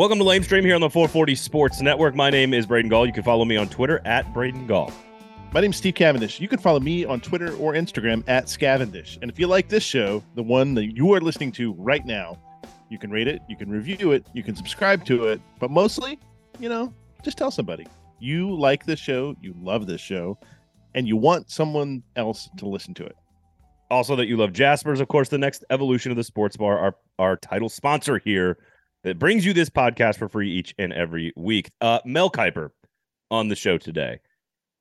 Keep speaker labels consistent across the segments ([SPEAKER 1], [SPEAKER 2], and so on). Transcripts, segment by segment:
[SPEAKER 1] Welcome to Lamestream here on the 440 Sports Network. My name is Braden Gall. You can follow me on Twitter at Braden Gall.
[SPEAKER 2] My name is Steve Cavendish. You can follow me on Twitter or Instagram at Scavendish. And if you like this show, the one that you are listening to right now, you can rate it, you can review it, you can subscribe to it, but mostly, you know, just tell somebody. You like this show, you love this show, and you want someone else to listen to it.
[SPEAKER 1] Also, that you love Jaspers, of course, the next evolution of the sports bar, our, our title sponsor here that brings you this podcast for free each and every week. Uh, Mel Kiper on the show today.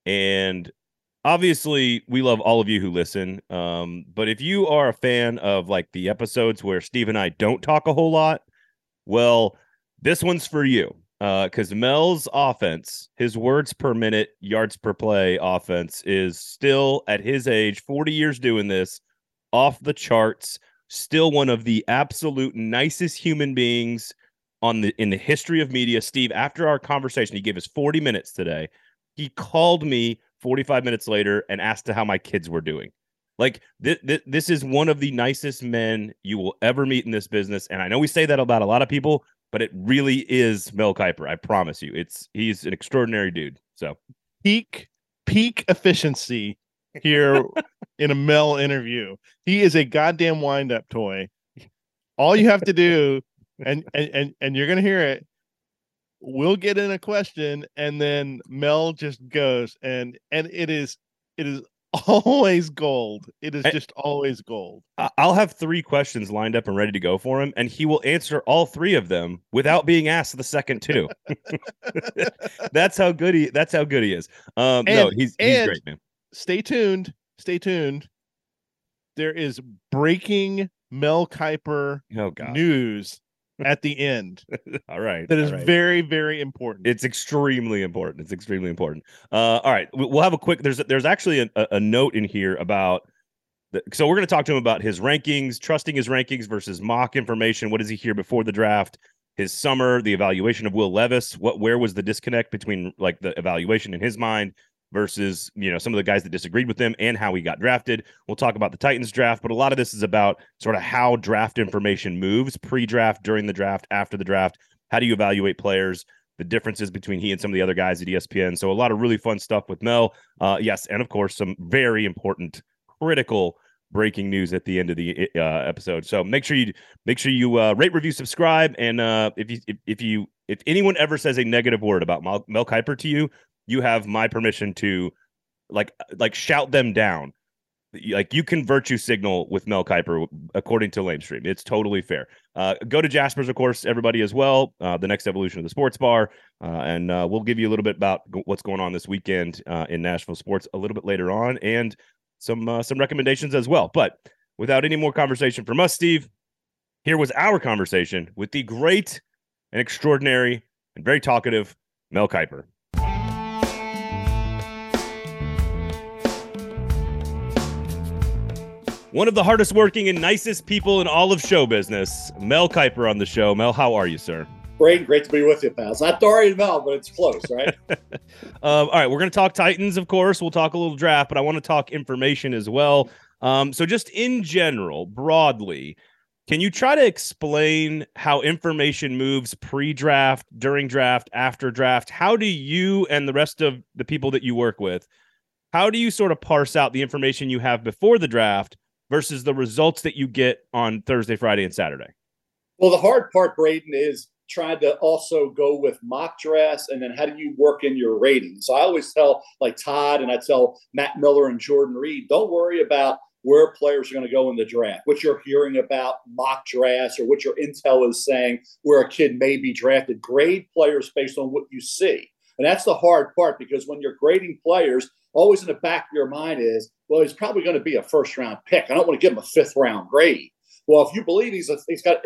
[SPEAKER 1] And obviously, we love all of you who listen. Um, but if you are a fan of like the episodes where Steve and I don't talk a whole lot, well, this one's for you. Because uh, Mel's offense, his words per minute, yards per play offense is still at his age, 40 years doing this, off the charts still one of the absolute nicest human beings on the in the history of media. Steve, after our conversation, he gave us 40 minutes today. He called me 45 minutes later and asked how my kids were doing. Like th- th- this is one of the nicest men you will ever meet in this business, and I know we say that about a lot of people, but it really is Mel Kiper. I promise you, it's he's an extraordinary dude. So
[SPEAKER 2] peak peak efficiency here in a Mel interview. He is a goddamn wind up toy. All you have to do, and and and, and you're gonna hear it. We'll get in a question, and then Mel just goes, and and it is it is always gold. It is just always gold.
[SPEAKER 1] I'll have three questions lined up and ready to go for him, and he will answer all three of them without being asked the second two. that's how good he. That's how good he is. Um, and, no, he's he's great, man
[SPEAKER 2] stay tuned. Stay tuned. There is breaking Mel Kiper
[SPEAKER 1] oh,
[SPEAKER 2] news at the end.
[SPEAKER 1] all right.
[SPEAKER 2] That is
[SPEAKER 1] right.
[SPEAKER 2] very, very important.
[SPEAKER 1] It's extremely important. It's extremely important. Uh, all right. We'll have a quick, there's, there's actually a, a note in here about, the, so we're going to talk to him about his rankings, trusting his rankings versus mock information. What does he hear before the draft? His summer, the evaluation of Will Levis. What, where was the disconnect between like the evaluation in his mind versus you know some of the guys that disagreed with him and how he got drafted. We'll talk about the Titans draft, but a lot of this is about sort of how draft information moves pre-draft, during the draft, after the draft. How do you evaluate players? The differences between he and some of the other guys at ESPN. So a lot of really fun stuff with Mel. Uh, yes, and of course some very important, critical breaking news at the end of the uh, episode. So make sure you make sure you uh, rate, review, subscribe, and uh, if you if, if you if anyone ever says a negative word about Mel, Mel Kiper to you, you have my permission to like like shout them down. Like you can virtue signal with Mel Kiper according to Lamestream. It's totally fair. Uh, go to Jaspers, of course, everybody as well. Uh, the next evolution of the sports bar, uh, and uh, we'll give you a little bit about what's going on this weekend uh, in Nashville sports a little bit later on, and some uh, some recommendations as well. But without any more conversation from us, Steve, here was our conversation with the great and extraordinary and very talkative Mel Kiper. One of the hardest working and nicest people in all of show business, Mel Kiper on the show. Mel, how are you, sir?
[SPEAKER 3] Great, great to be with you, pal. It's not Dory and Mel, but it's close, right? um,
[SPEAKER 1] all right, we're going to talk Titans, of course. We'll talk a little draft, but I want to talk information as well. Um, so, just in general, broadly, can you try to explain how information moves pre-draft, during draft, after draft? How do you and the rest of the people that you work with, how do you sort of parse out the information you have before the draft versus the results that you get on Thursday, Friday, and Saturday?
[SPEAKER 3] Well, the hard part, Braden, is trying to also go with mock drafts and then how do you work in your ratings. So I always tell like Todd and I tell Matt Miller and Jordan Reid, don't worry about where players are going to go in the draft, what you're hearing about mock drafts or what your intel is saying where a kid may be drafted. Grade players based on what you see. And that's the hard part because when you're grading players, always in the back of your mind is, well, he's probably going to be a first round pick. I don't want to give him a fifth round grade. Well, if you believe he's a, he's got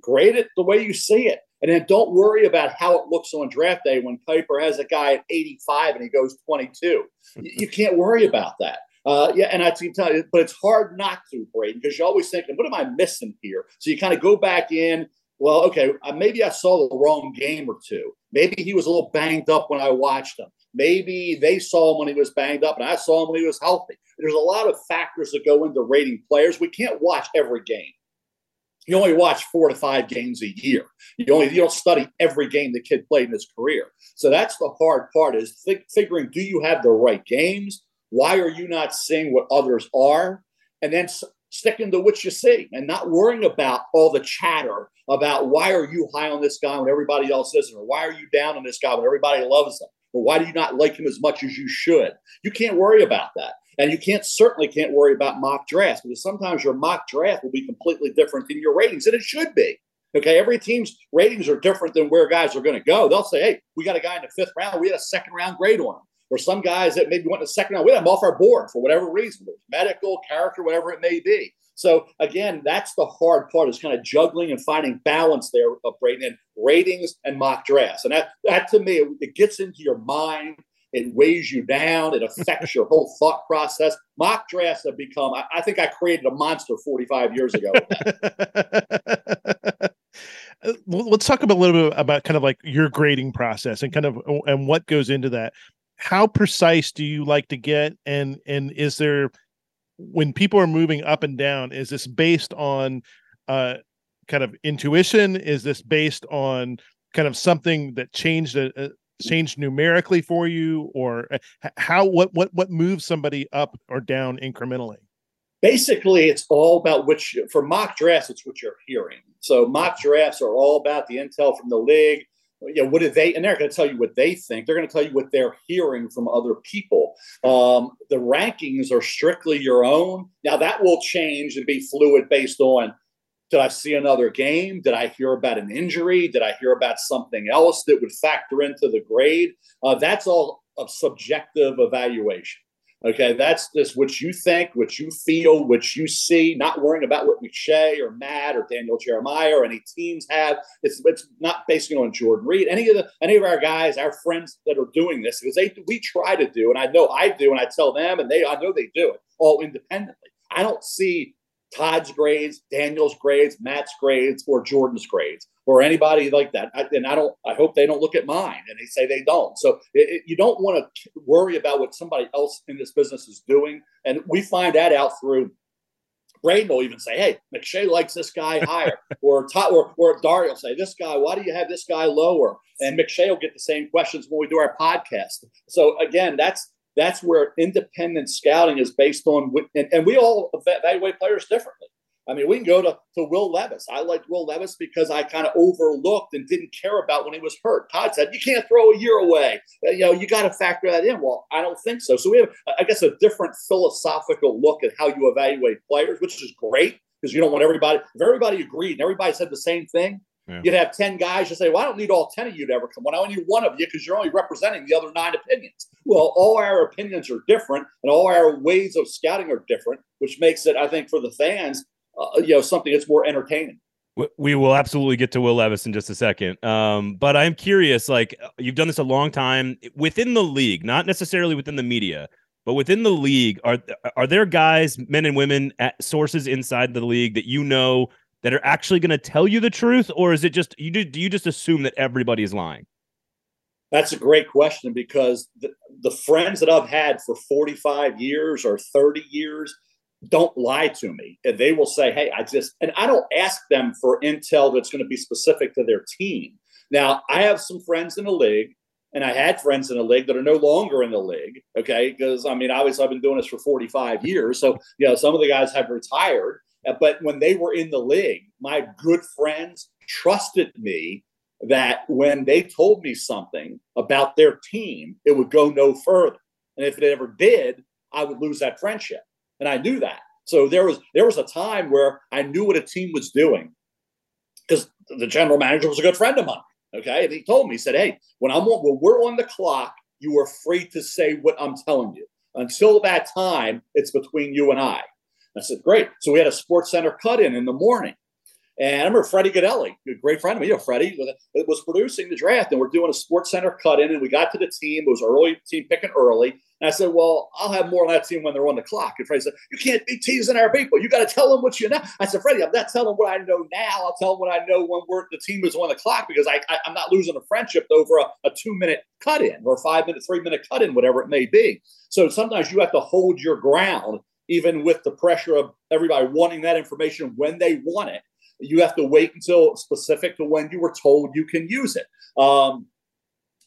[SPEAKER 3] grade it the way you see it, and then don't worry about how it looks on draft day when Kiper has a guy at 85 and he goes 22. you can't worry about that. Uh, yeah, and I can tell you, but it's hard not to, Braden, because you're always thinking, what am I missing here? So you kind of go back in. Well, okay, uh, maybe I saw the wrong game or two. Maybe he was a little banged up when I watched him. Maybe they saw him when he was banged up and I saw him when he was healthy. There's a lot of factors that go into rating players. We can't watch every game. you only watch four to five games a year. You only you don't study every game the kid played in his career. So that's the hard part is th- figuring do you have the right games? Why are you not seeing what others are? And then sticking to what you see and not worrying about all the chatter about why are you high on this guy when everybody else isn't, or why are you down on this guy when everybody loves him, or why do you not like him as much as you should? You can't worry about that. And you can't certainly can't worry about mock drafts because sometimes your mock draft will be completely different than your ratings, and it should be. Okay, every team's ratings are different than where guys are going to go. They'll say, "Hey, we got a guy in the fifth round. We had a second round grade on him." Or some guys that maybe went the second round, we had them off our board for whatever reason, medical, character, whatever it may be. So again, that's the hard part is kind of juggling and finding balance there uh, of rating ratings and mock drafts. And that that to me, it gets into your mind it weighs you down. It affects your whole thought process. Mock drafts have become, I, I think I created a monster 45 years ago.
[SPEAKER 2] Uh, let's talk a little bit about kind of like your grading process and kind of and what goes into that. How precise do you like to get? And and is there when people are moving up and down, is this based on uh kind of intuition? Is this based on kind of something that changed a, changed numerically for you or uh, how what what what moves somebody up or down incrementally
[SPEAKER 3] basically it's all about which for mock drafts it's what you're hearing so mock drafts are all about the intel from the league you know what do they and they're going to tell you what they think they're going to tell you what they're hearing from other people um, the rankings are strictly your own now that will change and be fluid based on did I see another game? Did I hear about an injury? Did I hear about something else that would factor into the grade? Uh, that's all a subjective evaluation. Okay, that's just what you think, what you feel, what you see, not worrying about what McShay or Matt or Daniel Jeremiah or any teams have. It's it's not basing on Jordan Reid, Any of the any of our guys, our friends that are doing this, because they we try to do, and I know I do, and I tell them, and they I know they do it all independently. I don't see Todd's grades, Daniel's grades, Matt's grades, or Jordan's grades, or anybody like that. I, and I don't. I hope they don't look at mine, and they say they don't. So it, it, you don't want to worry about what somebody else in this business is doing, and we find that out through. Braden will even say, "Hey, McShay likes this guy higher," or Todd, or or Dario will say, "This guy, why do you have this guy lower?" And McShay will get the same questions when we do our podcast. So again, that's that's where independent scouting is based on, and, and we all evaluate players differently. I mean, we can go to, to Will Levis. I liked Will Levis because I kind of overlooked and didn't care about when he was hurt. Todd said, you can't throw a year away. Uh, you know, you got to factor that in. Well, I don't think so. So we have, I guess, a different philosophical look at how you evaluate players, which is great because you don't want everybody, if everybody agreed and everybody said the same thing, yeah. You'd have 10 guys you say, Well, I don't need all 10 of you to ever come on. I only need one of you because you're only representing the other nine opinions. Well, all our opinions are different and all our ways of scouting are different, which makes it, I think, for the fans, uh, you know, something that's more entertaining.
[SPEAKER 1] We will absolutely get to Will Levis in just a second. Um, but I'm curious, like you've done this a long time within the league, not necessarily within the media, but within the league, are are there guys, men and women at sources inside the league that you know that are actually going to tell you the truth, or is it just you do, do you just assume that everybody is lying?
[SPEAKER 3] That's a great question because the, the friends that I've had for 45 years or 30 years don't lie to me. And they will say, Hey, I just, and I don't ask them for intel that's going to be specific to their team. Now, I have some friends in the league, and I had friends in the league that are no longer in the league. Okay. Because I mean, obviously, I've been doing this for 45 years. So, you know, some of the guys have retired. Uh, but when they were in the league, my good friends trusted me that when they told me something about their team, it would go no further. And if it ever did, I would lose that friendship. And I knew that. So there was there was a time where I knew what a team was doing because the general manager was a good friend of mine. Okay. And he told me, he said, Hey, when I'm on, when we're on the clock, you are free to say what I'm telling you. Until that time, it's between you and I. I said, great. So we had a Sports Center cut in in the morning. And I remember Freddie Gaudelli, a great friend of me, you know, Freddie was producing the draft, and we're doing a Sports Center cut in, and we got to the team. It was early team picking early. And I said, Well, I'll have more on that team when they're on the clock. And Freddie said, You can't be teasing our people. You got to tell them what you know. I said, Freddie, I'm not telling them what I know now. I'll tell them what I know when we're the team is on the clock because I, I, am not losing a friendship over a, a two minute cut in or five minute, three minute cut in, whatever it may be. So sometimes you have to hold your ground even with the pressure of everybody wanting that information when they want it. You have to wait until specific to when you were told you can use it. Um,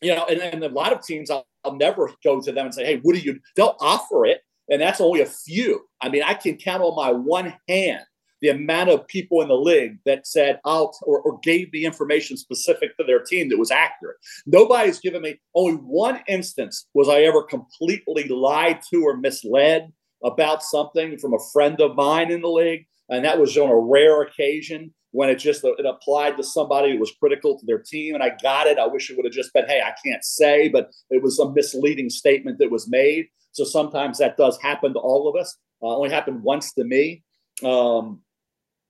[SPEAKER 3] you know, and, and a lot of teams, I'll, I'll never go to them and say, "Hey, what do you?" They'll offer it, and that's only a few. I mean, I can count on my one hand the amount of people in the league that said out or, or, gave the information specific to their team that was accurate. Nobody's given me only one instance was I ever completely lied to or misled about something from a friend of mine in the league, and that was on a rare occasion when it just it applied to somebody who was critical to their team, and I got it. I wish it would have just been, "Hey, I can't say," but it was a misleading statement that was made. So sometimes that does happen to all of us. Uh, only happened once to me. Um,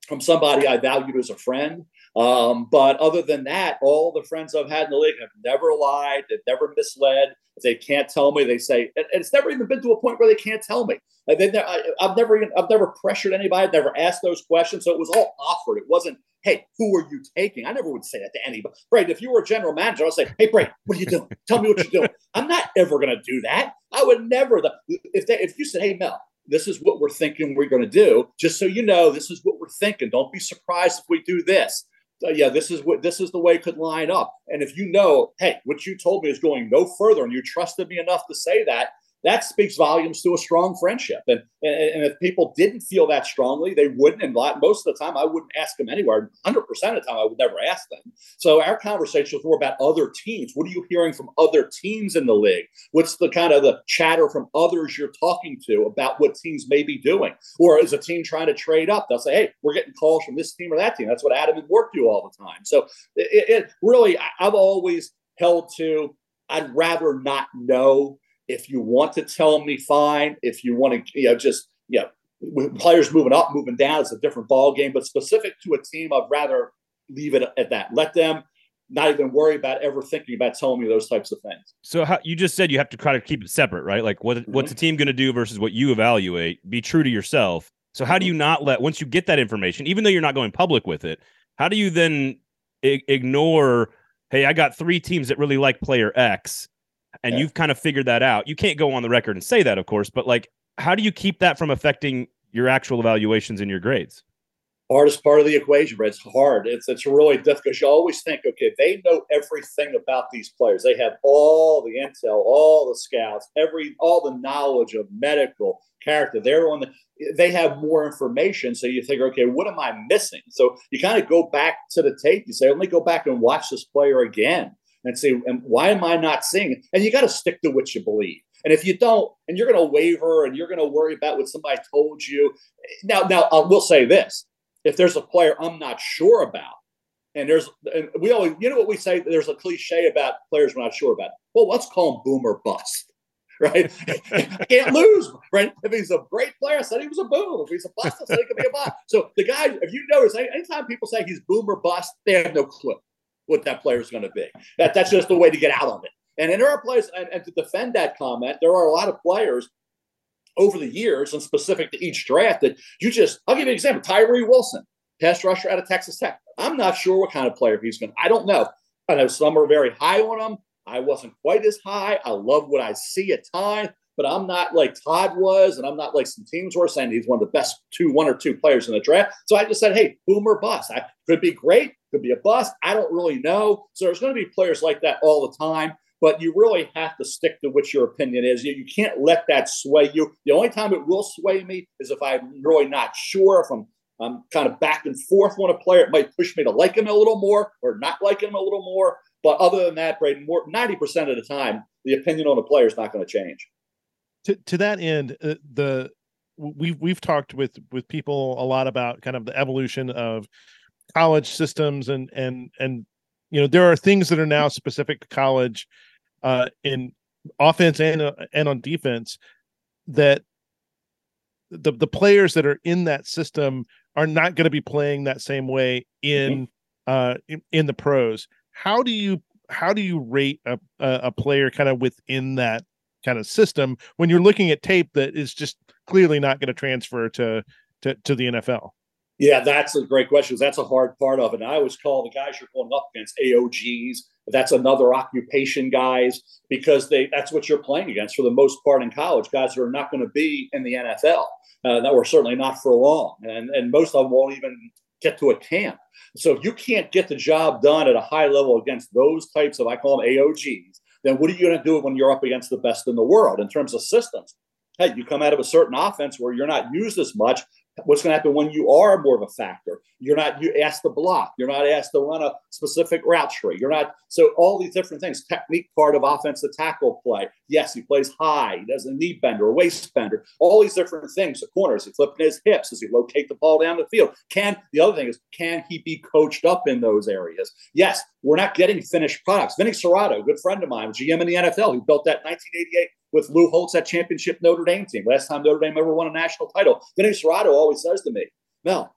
[SPEAKER 3] from somebody I valued as a friend. Um, but other than that, all the friends I've had in the league have never lied, they've never misled. If they can't tell me, they say, and it's never even been to a point where they can't tell me. I, have never even, I've never pressured anybody, I've never asked those questions. So it was all offered. It wasn't, hey, who are you taking? I never would say that to anybody. Brad, if you were a general manager, I'd say, hey, Brad, what are you doing? Tell me what you're doing. I'm not ever going to do that. I would never. If they, if you said, hey, Mel, this is what we're thinking we're going to do. Just so you know, this is what we're thinking. Don't be surprised if we do this. Uh, yeah, this is what this is the way it could line up. And if you know, hey, what you told me is going no further, and you trusted me enough to say that, that speaks volumes to a strong friendship. And, and, and if people didn't feel that strongly, they wouldn't. And most of the time, I wouldn't ask them anywhere. 100% of the time, I would never ask them. So our conversation was more about other teams. What are you hearing from other teams in the league? What's the kind of the chatter from others you're talking to about what teams may be doing? Or is a team trying to trade up? They'll say, hey, we're getting calls from this team or that team. That's what Adam and Woj do all the time. So it, it really, I've always held to, I'd rather not know if you want to tell me, fine. If you want to, you know, just you know, players moving up, moving down, it's a different ball game. But specific to a team, I'd rather leave it at that. Let them not even worry about ever thinking about telling me those types of things.
[SPEAKER 1] So how, you just said you have to try to keep it separate, right? Like what mm-hmm. what's the team going to do versus what you evaluate? Be true to yourself. So how do you not let once you get that information, even though you're not going public with it, how do you then I- ignore? Hey, I got three teams that really like player X and yeah. you've kind of figured that out. You can't go on the record and say that, of course, but like, how do you keep that from affecting your actual evaluations and your grades?
[SPEAKER 3] Hardest part of the equation, but it's hard. It's it's really difficult. because You always think, okay, they know everything about these players. They have all the intel, all the scouts, every all the knowledge of medical character. They're on the they have more information. So you think, okay, what am I missing? So you kind of go back to the tape. You say, let me go back and watch this player again and say, why am I not seeing it? And you got to stick to what you believe. And if you don't, and you're going to waver and you're going to worry about what somebody told you. Now, now I will say this: if there's a player I'm not sure about, and there's, and we always, you know what we say? There's a cliche about players we're not sure about. Well, let's call him boomer bust right? I can't lose, right? If he's a great player, I said he was a boom. If he's a bust, I said he could be a bust. So the guy, if you notice, anytime people say he's boomer bust, they have no clue what that player is going to be. That that's just the way to get out of it. And, and there are players, and, and to defend that comment, there are a lot of players over the years and specific to each draft that you just, I'll give you an example. Tyree Wilson, pass rusher out of Texas Tech. I'm not sure what kind of player he's going to, I don't know. I know some are very high on him. I wasn't quite as high. I love what I see at times, but I'm not like Todd was, and I'm not like some teams were saying he's one of the best two, one or two players in the draft. So I just said, hey, boomer bust. I could be great, could be a bust. I don't really know. So there's going to be players like that all the time. But you really have to stick to what your opinion is. You, you can't let that sway you. The only time it will sway me is if I'm really not sure, if I'm I'm kind of back and forth on a player. It might push me to like him a little more or not like him a little more. But other than that, Braden, more ninety percent of the time, the opinion on a player is not going to change
[SPEAKER 2] to to that end, uh, the we've we've talked with with people a lot about kind of the evolution of college systems and and and you know there are things that are now specific to college uh in offense and uh, and on defense that the the players that are in that system are not going to be playing that same way in mm-hmm. uh in, in, the pros how do you how do you rate a a player kind of within that kind of system when you're looking at tape that is just clearly not going to transfer to to to the NFL?
[SPEAKER 3] Yeah, that's a great question. That's a hard part of it. And I always call the guys you're going up against AOGs. That's another occupation guys because they that's what you're playing against for the most part in college. Guys that are not going to be in the NFL. Uh, that were certainly not for long, and and most of them won't even get to a camp. So if you can't get the job done at a high level against those types of, I call them AOGs, then what are you going to do when you're up against the best in the world in terms of systems? Hey, you come out of a certain offense where you're not used as much what's going to happen when you are more of a factor? You're not you asked to block. You're not asked to run a specific route tree you're not so all these different things technique part of offensive tackle play. Yes he plays high he does a knee bender a waist bender all these different things the corners he flipping his hips does he locate the ball down the field? Can the other thing is can he be coached up in those areas? Yes we're not getting finished products. Vinny cerrato good friend of mine gm in the nfl he built that 1988 with Lou Holtz, that championship Notre Dame team. Last time Notre Dame ever won a national title. Vinny Cerrato always says to me, Mel,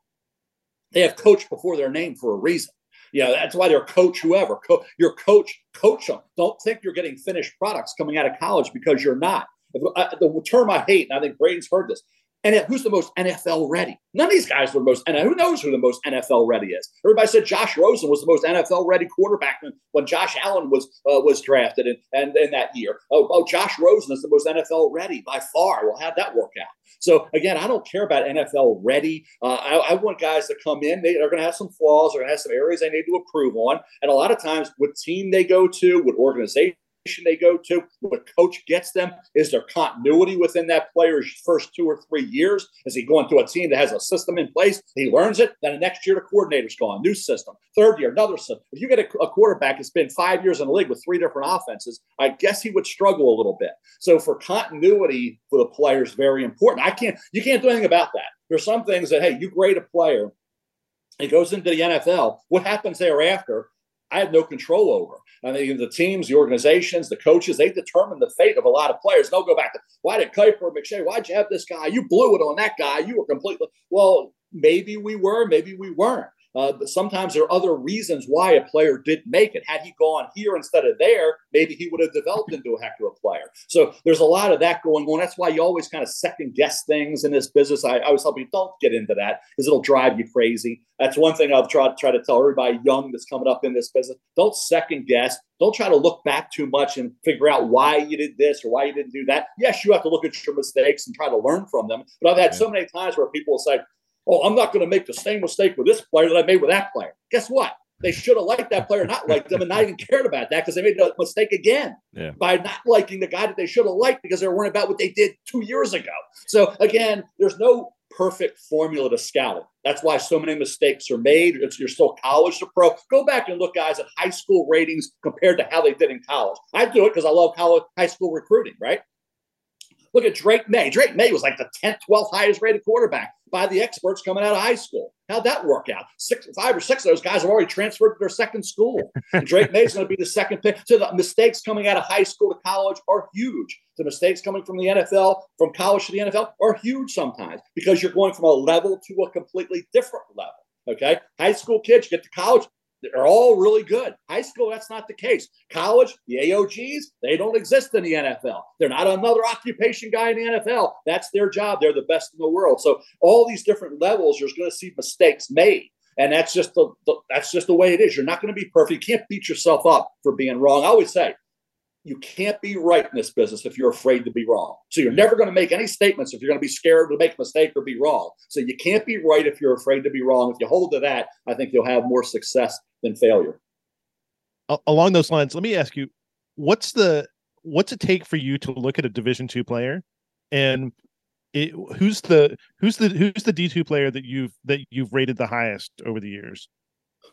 [SPEAKER 3] they have coach before their name for a reason. You know, that's why they're coach whoever. Co- your coach, coach them. Don't think you're getting finished products coming out of college because you're not. Uh, the term I hate, and I think Braden's heard this, and who's the most NFL ready? None of these guys were the most. And who knows who the most NFL ready is? Everybody said Josh Rosen was the most NFL ready quarterback when, when Josh Allen was uh, was drafted and and in that year. Oh, oh, Josh Rosen is the most NFL ready by far. Well, how'd that work out? So again, I don't care about NFL ready. Uh, I, I, want guys to come in. They, are going to have some flaws. They're going to have some areas they need to improve on. And a lot of times, what team they go to, what organization they go to, what coach gets them, is there continuity within that player's first two or three years? Is he going to a team that has a system in place? He learns it. Then the next year, the coordinator's gone, new system. Third year, another system. If you get a, a quarterback that's been five years in the league with three different offenses, I guess he would struggle a little bit. So for continuity for the player is very important. I can't, you can't do anything about that. There's some things that, hey, you grade a player, he goes into the NFL. What happens thereafter? I had no control over. I mean, the teams, the organizations, the coaches, they determine the fate of a lot of players. They'll go back to, why did Kiper McShay, why'd you have this guy? You blew it on that guy. You were completely, well, maybe we were, maybe we weren't. Uh, but sometimes there are other reasons why a player didn't make it. Had he gone here instead of there, maybe he would have developed into a heck of a player. So there's a lot of that going on. That's why you always kind of second guess things in this business. I, I always tell people don't get into that because it'll drive you crazy. That's one thing I've tried try to tell everybody young that's coming up in this business. Don't second guess. Don't try to look back too much and figure out why you did this or why you didn't do that. Yes, you have to look at your mistakes and try to learn from them. But I've had so many times where people will say, oh, I'm not going to make the same mistake with this player that I made with that player. Guess what? They should have liked that player, not liked them, and not even cared about that because they made the mistake again
[SPEAKER 1] yeah.
[SPEAKER 3] by not liking the guy that they should have liked because they were worrying about what they did two years ago. So again, there's no perfect formula to scouting. That's why so many mistakes are made. It's, you're still college to pro. Go back and look, guys, at high school ratings compared to how they did in college. I do it because I love college high school recruiting, right? Look at Drake Maye. Drake Maye was like the 10th, 12th highest rated quarterback by the experts coming out of high school. How'd that work out? Six, five or six of those guys have already transferred to their second school. And Drake Maye's going to be the second pick. So the mistakes coming out of high school to college are huge. The mistakes coming from the NFL, from college to the NFL, are huge sometimes because you're going from a level to a completely different level. Okay. High school kids get to college, they're all really good. High school, that's not the case. College, the AOGs, they don't exist in the NFL. They're not another occupation guy in the NFL. That's their job. They're the best in the world. So all these different levels, you're going to see mistakes made. And that's just the, the that's just the way it is. You're not going to be perfect. You can't beat yourself up for being wrong. I always say, you can't be right in this business if you're afraid to be wrong. So you're never going to make any statements if you're going to be scared to make a mistake or be wrong. So you can't be right if you're afraid to be wrong. If you hold to that, I think you'll have more success than failure.
[SPEAKER 2] Along those lines, let me ask you, what's the what's it take for you to look at a Division two player, and it, who's the who's the who's the D two player that you've that you've rated the highest over the years?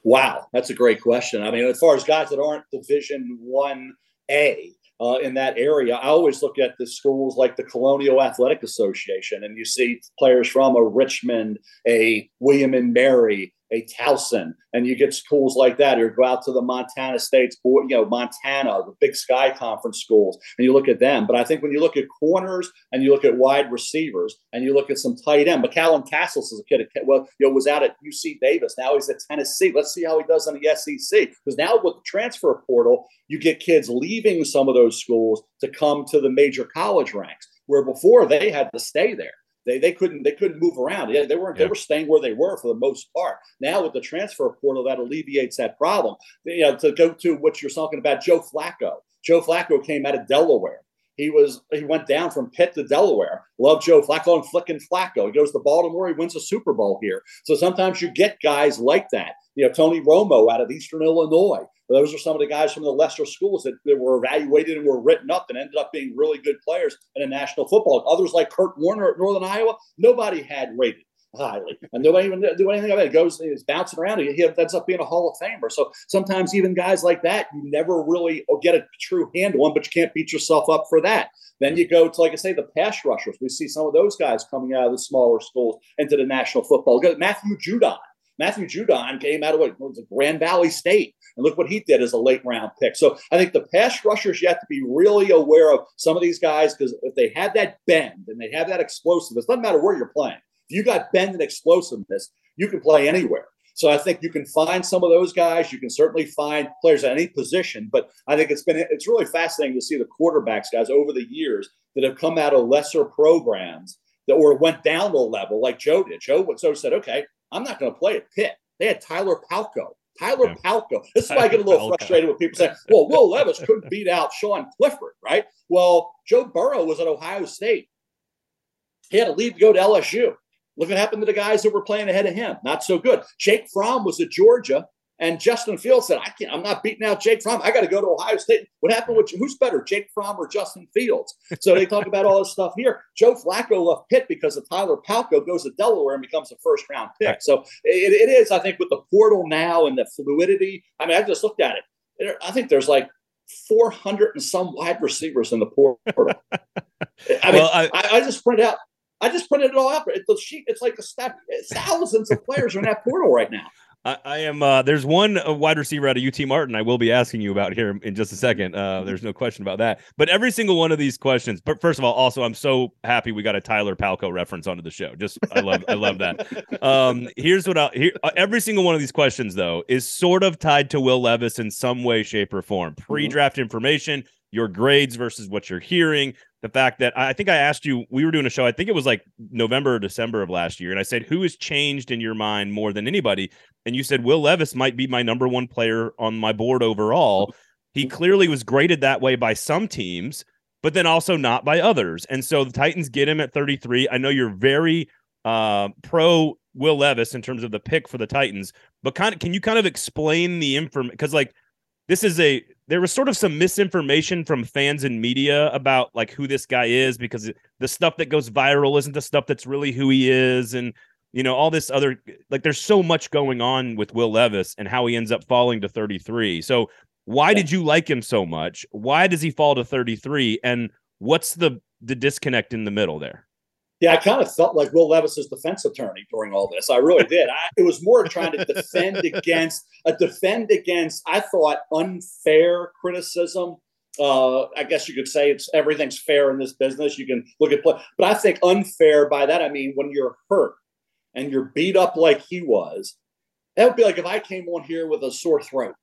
[SPEAKER 3] Wow, that's a great question. I mean, as far as guys that aren't Division one A, uh, in that area. I always look at the schools like the Colonial Athletic Association, and you see players from a Richmond, a William and Mary, a Towson, and you get schools like that. Or go out to the Montana States, you know, Montana, the Big Sky Conference schools, and you look at them. But I think when you look at corners and you look at wide receivers and you look at some tight end, McCallan Castles is a kid, well, you know, was out at UC Davis. Now he's at Tennessee. Let's see how he does in the SEC. Because now with the transfer portal, you get kids leaving some of those schools to come to the major college ranks, where before they had to stay there. They, they couldn't they couldn't move around. Yeah, they weren't yeah. they were staying where they were for the most part. Now with the transfer portal, that alleviates that problem. You know, to go to what you're talking about, Joe Flacco. Joe Flacco came out of Delaware. he was he went down from Pitt to Delaware. Love Joe Flacco and flicking Flacco. He goes to Baltimore. He wins a Super Bowl here. So sometimes you get guys like that. You know, Tony Romo out of Eastern Illinois. Those are some of the guys from the lesser schools that, that were evaluated and were written up and ended up being really good players in the national football. Others like Kurt Warner at Northern Iowa, nobody had rated highly, and nobody even do anything about it. it goes, he's bouncing around. He ends up being a Hall of Famer. So sometimes even guys like that, you never really get a true handle on, but you can't beat yourself up for that. Then you go to, like I say, the pass rushers. We see some of those guys coming out of the smaller schools into the National Football. Matthew Judon. Matthew Judon came out of what was a Grand Valley State, and look what he did as a late round pick. So I think the pass rushers you have to be really aware of some of these guys because if they have that bend and they have that explosiveness, doesn't matter where you're playing. If you got bend and explosiveness, you can play anywhere. So I think you can find some of those guys. You can certainly find players at any position. But I think it's been it's really fascinating to see the quarterbacks guys over the years that have come out of lesser programs that or went down a level like Joe did. Joe so said, okay, I'm not going to play at Pitt. They had Tyler Palko. Tyler yeah. Palko. This is why I get a little frustrated with people saying, well, Will Levis couldn't beat out Sean Clifford, right? Well, Joe Burrow was at Ohio State. He had a lead to go to LSU. Look what happened to the guys that were playing ahead of him. Not so good. Jake Fromm was at Georgia, and Justin Fields said, "I can't. I'm not beating out Jake Fromm. I got to go to Ohio State." What happened with who's better, Jake Fromm or Justin Fields? So they talk about all this stuff here. Joe Flacco left Pitt because of Tyler Palko goes to Delaware and becomes a first round pick. So it, it is, I think, with the portal now and the fluidity. I mean, I just looked at it. I think there's like 400 and some wide receivers in the portal. I mean, well, I, I, just printed out I just printed it all out. The sheet, it's like a step. Thousands of players are in that portal right now.
[SPEAKER 1] I, I am. Uh, there's one uh, wide receiver out of UT Martin I will be asking you about here in just a second. Uh, there's no question about that. But every single one of these questions. But first of all, also I'm so happy we got a Tyler Palko reference onto the show. Just I love I love that. Um, here's what I here. Uh, every single one of these questions though is sort of tied to Will Levis in some way, shape, or form. Mm-hmm. Pre-draft mm-hmm. information, your grades versus what you're hearing, the fact that I think I asked you, we were doing a show, I think it was like November or December of last year. And I said, Who has changed in your mind more than anybody? And you said, Will Levis might be my number one player on my board overall. He clearly was graded that way by some teams, but then also not by others. And so the Titans get him at 33. I know you're very uh, pro Will Levis in terms of the pick for the Titans, but kind of can you kind of explain the information? Because like this is a there was sort of some misinformation from fans and media about like who this guy is because the stuff that goes viral isn't the stuff that's really who he is and you know all this other like there's so much going on with Will Levis and how he ends up falling to 33. So why did you like him so much? Why does he fall to 33 and what's the the disconnect in the middle there?
[SPEAKER 3] Yeah, I kind of felt like Will Levis's defense attorney during all this. I really did. I, it was more trying to defend against a defend against. I thought unfair criticism. Uh, I guess you could say it's everything's fair in this business. You can look at play, but I think unfair by that I mean when you're hurt and you're beat up like he was. That would be like if I came on here with a sore throat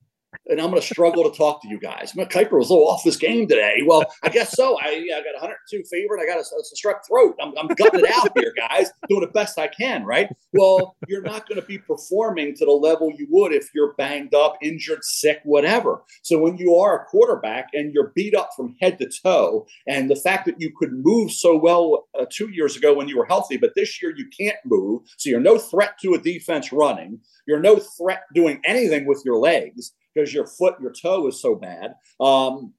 [SPEAKER 3] and I'm going to struggle to talk to you guys. My Kiper was a little off this game today. Well, I guess so. I, I got 102 fever and I got a, a strep throat. I'm, I'm gutting it out here, guys, doing the best I can, right? Well, you're not going to be performing to the level you would if you're banged up, injured, sick, whatever. So when you are a quarterback and you're beat up from head to toe, and the fact that you could move so well uh, two years ago when you were healthy, but this year you can't move, so you're no threat to a defense running. You're no threat doing anything with your legs because your foot, your toe is so bad. Um,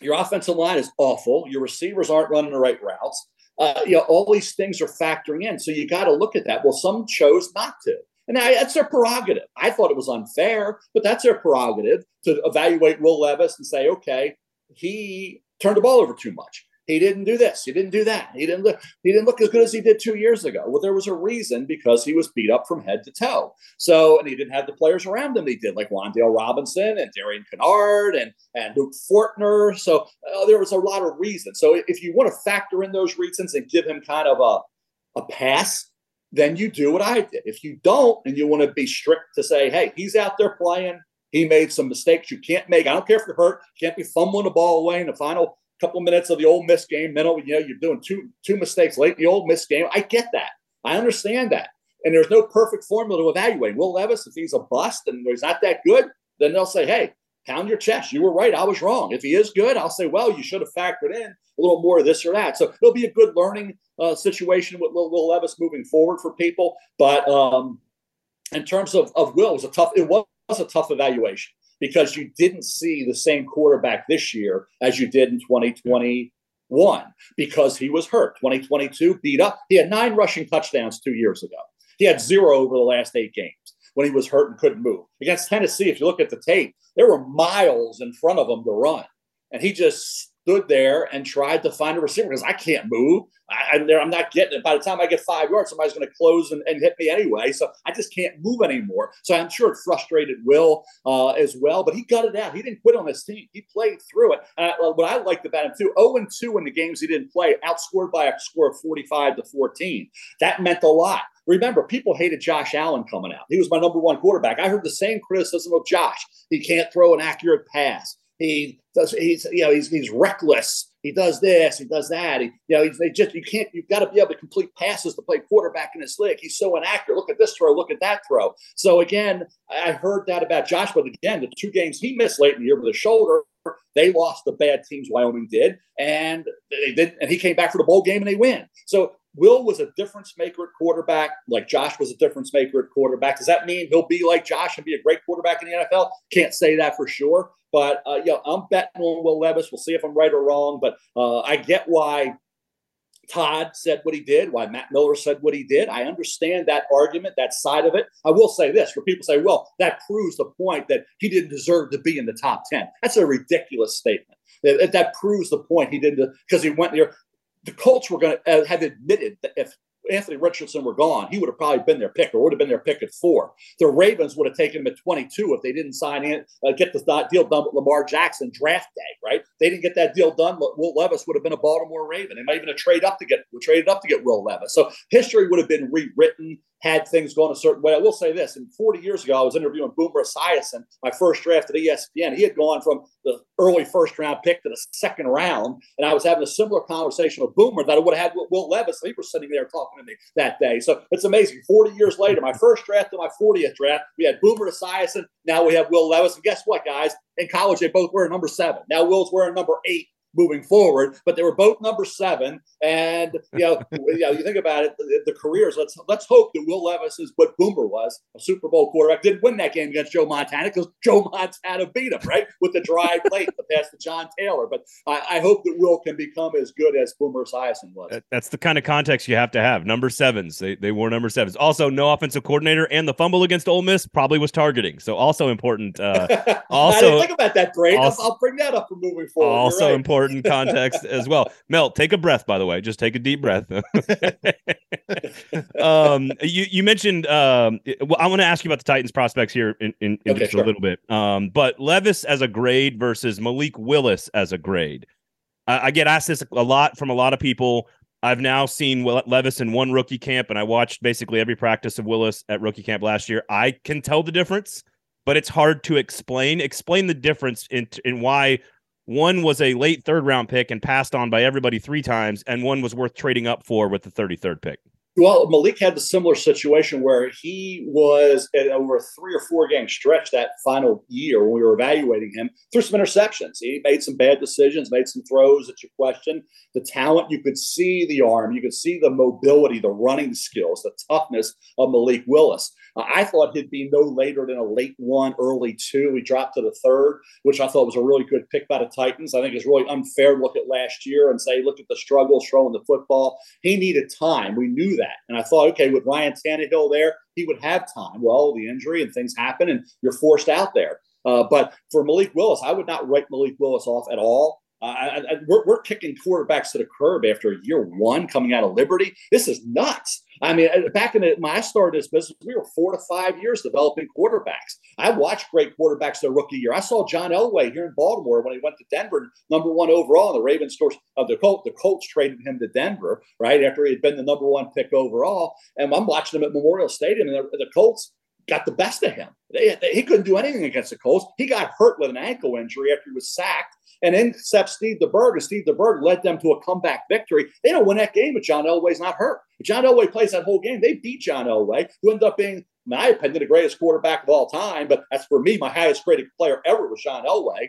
[SPEAKER 3] your offensive line is awful. Your receivers aren't running the right routes. Uh, you know, all these things are factoring in. So you got to look at that. Well, some chose not to. And that's their prerogative. I thought it was unfair, but that's their prerogative to evaluate Will Levis and say, okay, he turned the ball over too much. He didn't do this. He didn't do that. He didn't look. He didn't look as good as he did two years ago. Well, there was a reason because he was beat up from head to toe. So, and he didn't have the players around him. He did like Wan'Dale Robinson and Darian Kinnard and and Luke Fortner. So uh, there was a lot of reasons. So if you want to factor in those reasons and give him kind of a a pass, then you do what I did. If you don't, and you want to be strict to say, hey, he's out there playing. He made some mistakes you can't make. I don't care if you're hurt. You can't be fumbling the ball away in the final couple minutes of the Ole Miss game, mental, you know, you're doing two two mistakes late in the Ole Miss game. I get that. I understand that. And there's no perfect formula to evaluate. Will Levis, if he's a bust and he's not that good, then they'll say, hey, pound your chest. You were right. I was wrong. If he is good, I'll say, well, you should have factored in a little more of this or that. So it'll be a good learning uh, situation with Will, Will, Levis moving forward for people. But um, in terms of, of Will, it was a tough. It was a tough evaluation because you didn't see the same quarterback this year as you did in 2021 because he was hurt. 2022 beat up. He had nine rushing touchdowns two years ago. He had zero over the last eight games when he was hurt and couldn't move. Against Tennessee, if you look at the tape, there were miles in front of him to run. And he just stood there and tried to find a receiver because I can't move. I, am not getting it. By the time I get five yards, somebody's going to close and, and, hit me anyway. So I just can't move anymore. So I'm sure it frustrated Will uh, as well, but he got it out. He didn't quit on his team. He played through it. What I liked about him too, 0 and 2 in the games he didn't play, outscored by a score of 45 to 14. That meant a lot. Remember, people hated Josh Allen coming out. He was my number one quarterback. I heard the same criticism of Josh. He can't throw an accurate pass. He does. He's you know he's he's reckless. He does this. He does that. He, you know, they just you can't. You've got to be able to complete passes to play quarterback in his league. He's so inaccurate. Look at this throw. Look at that throw. So again, I heard that about Josh. But again, the two games he missed late in the year with a shoulder, they lost the bad teams. Wyoming did, and they did. And he came back for the bowl game and they win. So Will was a difference maker at quarterback, like Josh was a difference maker at quarterback. Does that mean he'll be like Josh and be a great quarterback in the NFL? Can't say that for sure. But uh, you know, I'm betting on Will Levis. We'll see if I'm right or wrong. But uh, I get why Todd said what he did, why Matt Miller said what he did. I understand that argument, that side of it. I will say this: where people say, "Well, that proves the point that he didn't deserve to be in the top 10. That's a ridiculous statement. That, that proves the point he didn't because he went there the Colts were going to uh, have admitted that if Anthony Richardson were gone, he would have probably been their pick or would have been their pick at four. The Ravens would have taken him at 22 if they didn't sign in, uh, get the deal done with Lamar Jackson draft day, right? They didn't get that deal done. Will Levis would have been a Baltimore Raven. They might even have traded up to get traded up to get Will Levis. So history would have been rewritten had things gone a certain way. I will say this: in 40 years ago, I was interviewing Boomer Esiason, my first draft at ESPN. He had gone from the early first round pick to the second round, and I was having a similar conversation with Boomer that I would have had with Will Levis. He was sitting there talking to me that day. So it's amazing. 40 years later, my first draft to my 40th draft, we had Boomer Esiason. Now we have Will Levis, and guess what, guys? In college, they both wear number seven. Now Will's wearing number eight moving forward. But they were both number seven, and you know, you, know, you think about it, the, the, careers. Let's let's hope that Will Levis is what Boomer was, a Super Bowl quarterback. Didn't win that game against Joe Montana because Joe Montana beat him right with the dry plate to pass to John Taylor. But I, I, hope that Will can become as good as Boomer Esiason was.
[SPEAKER 1] That's the kind of context you have to have. Number sevens, they they wore number sevens. Also, no offensive coordinator, and the fumble against Ole Miss probably was targeting. So also important. Uh, also,
[SPEAKER 3] think about that, Brady. Also, I'll bring that up for moving forward.
[SPEAKER 1] Also right. important context as well. Mel, take a breath. By the way, just take a deep breath. um, you you mentioned. Um, well, I want to ask you about the Titans prospects here in, in, in okay, just sure. a little bit. Um, but Levis as a grade versus Malik Willis as a grade. I, I get asked this a lot from a lot of people. I've now seen Levis in one rookie camp, and I watched basically every practice of Willis at rookie camp last year. I can tell the difference, but it's hard to explain. Explain the difference in in why one was a late third round pick and passed on by everybody three times, and one was worth trading up for with the 33rd pick.
[SPEAKER 3] Well, Malik had the similar situation where he was at over a three or four game stretch that final year when we were evaluating him through some interceptions. He made some bad decisions, made some throws that you question. The talent, you could see the arm, you could see the mobility, the running skills, the toughness of Malik Willis. Uh, I thought he'd be no later than a late one, early two. He dropped to the third, which I thought was a really good pick by the Titans. I think it's really unfair to look at last year and say, look at the struggles throwing the football. He needed time. We knew that. And I thought, okay, with Ryan Tannehill there, he would have time. Well, the injury and things happen, and you're forced out there. Uh, but for Malik Willis, I would not write Malik Willis off at all. Uh, I, I, we're, we're kicking quarterbacks to the curb after year one coming out of Liberty. This is nuts. I mean, uh, back in the, when I started this business, we were four to five years developing quarterbacks. I watched great quarterbacks their rookie year. I saw John Elway here in Baltimore when he went to Denver, number one overall. in the Ravens, course of uh, the Colts, the Colts traded him to Denver right after he had been the number one pick overall. And I'm watching him at Memorial Stadium, and the, the Colts got the best of him. They, they, he couldn't do anything against the Colts. He got hurt with an ankle injury after he was sacked. And then except Steve DeBerg, and Steve DeBerg led them to a comeback victory. They don't win that game if John Elway's not hurt. If John Elway plays that whole game, they beat John Elway, who ended up being, in my opinion, the greatest quarterback of all time. But that's for me, my highest graded player ever was John Elway.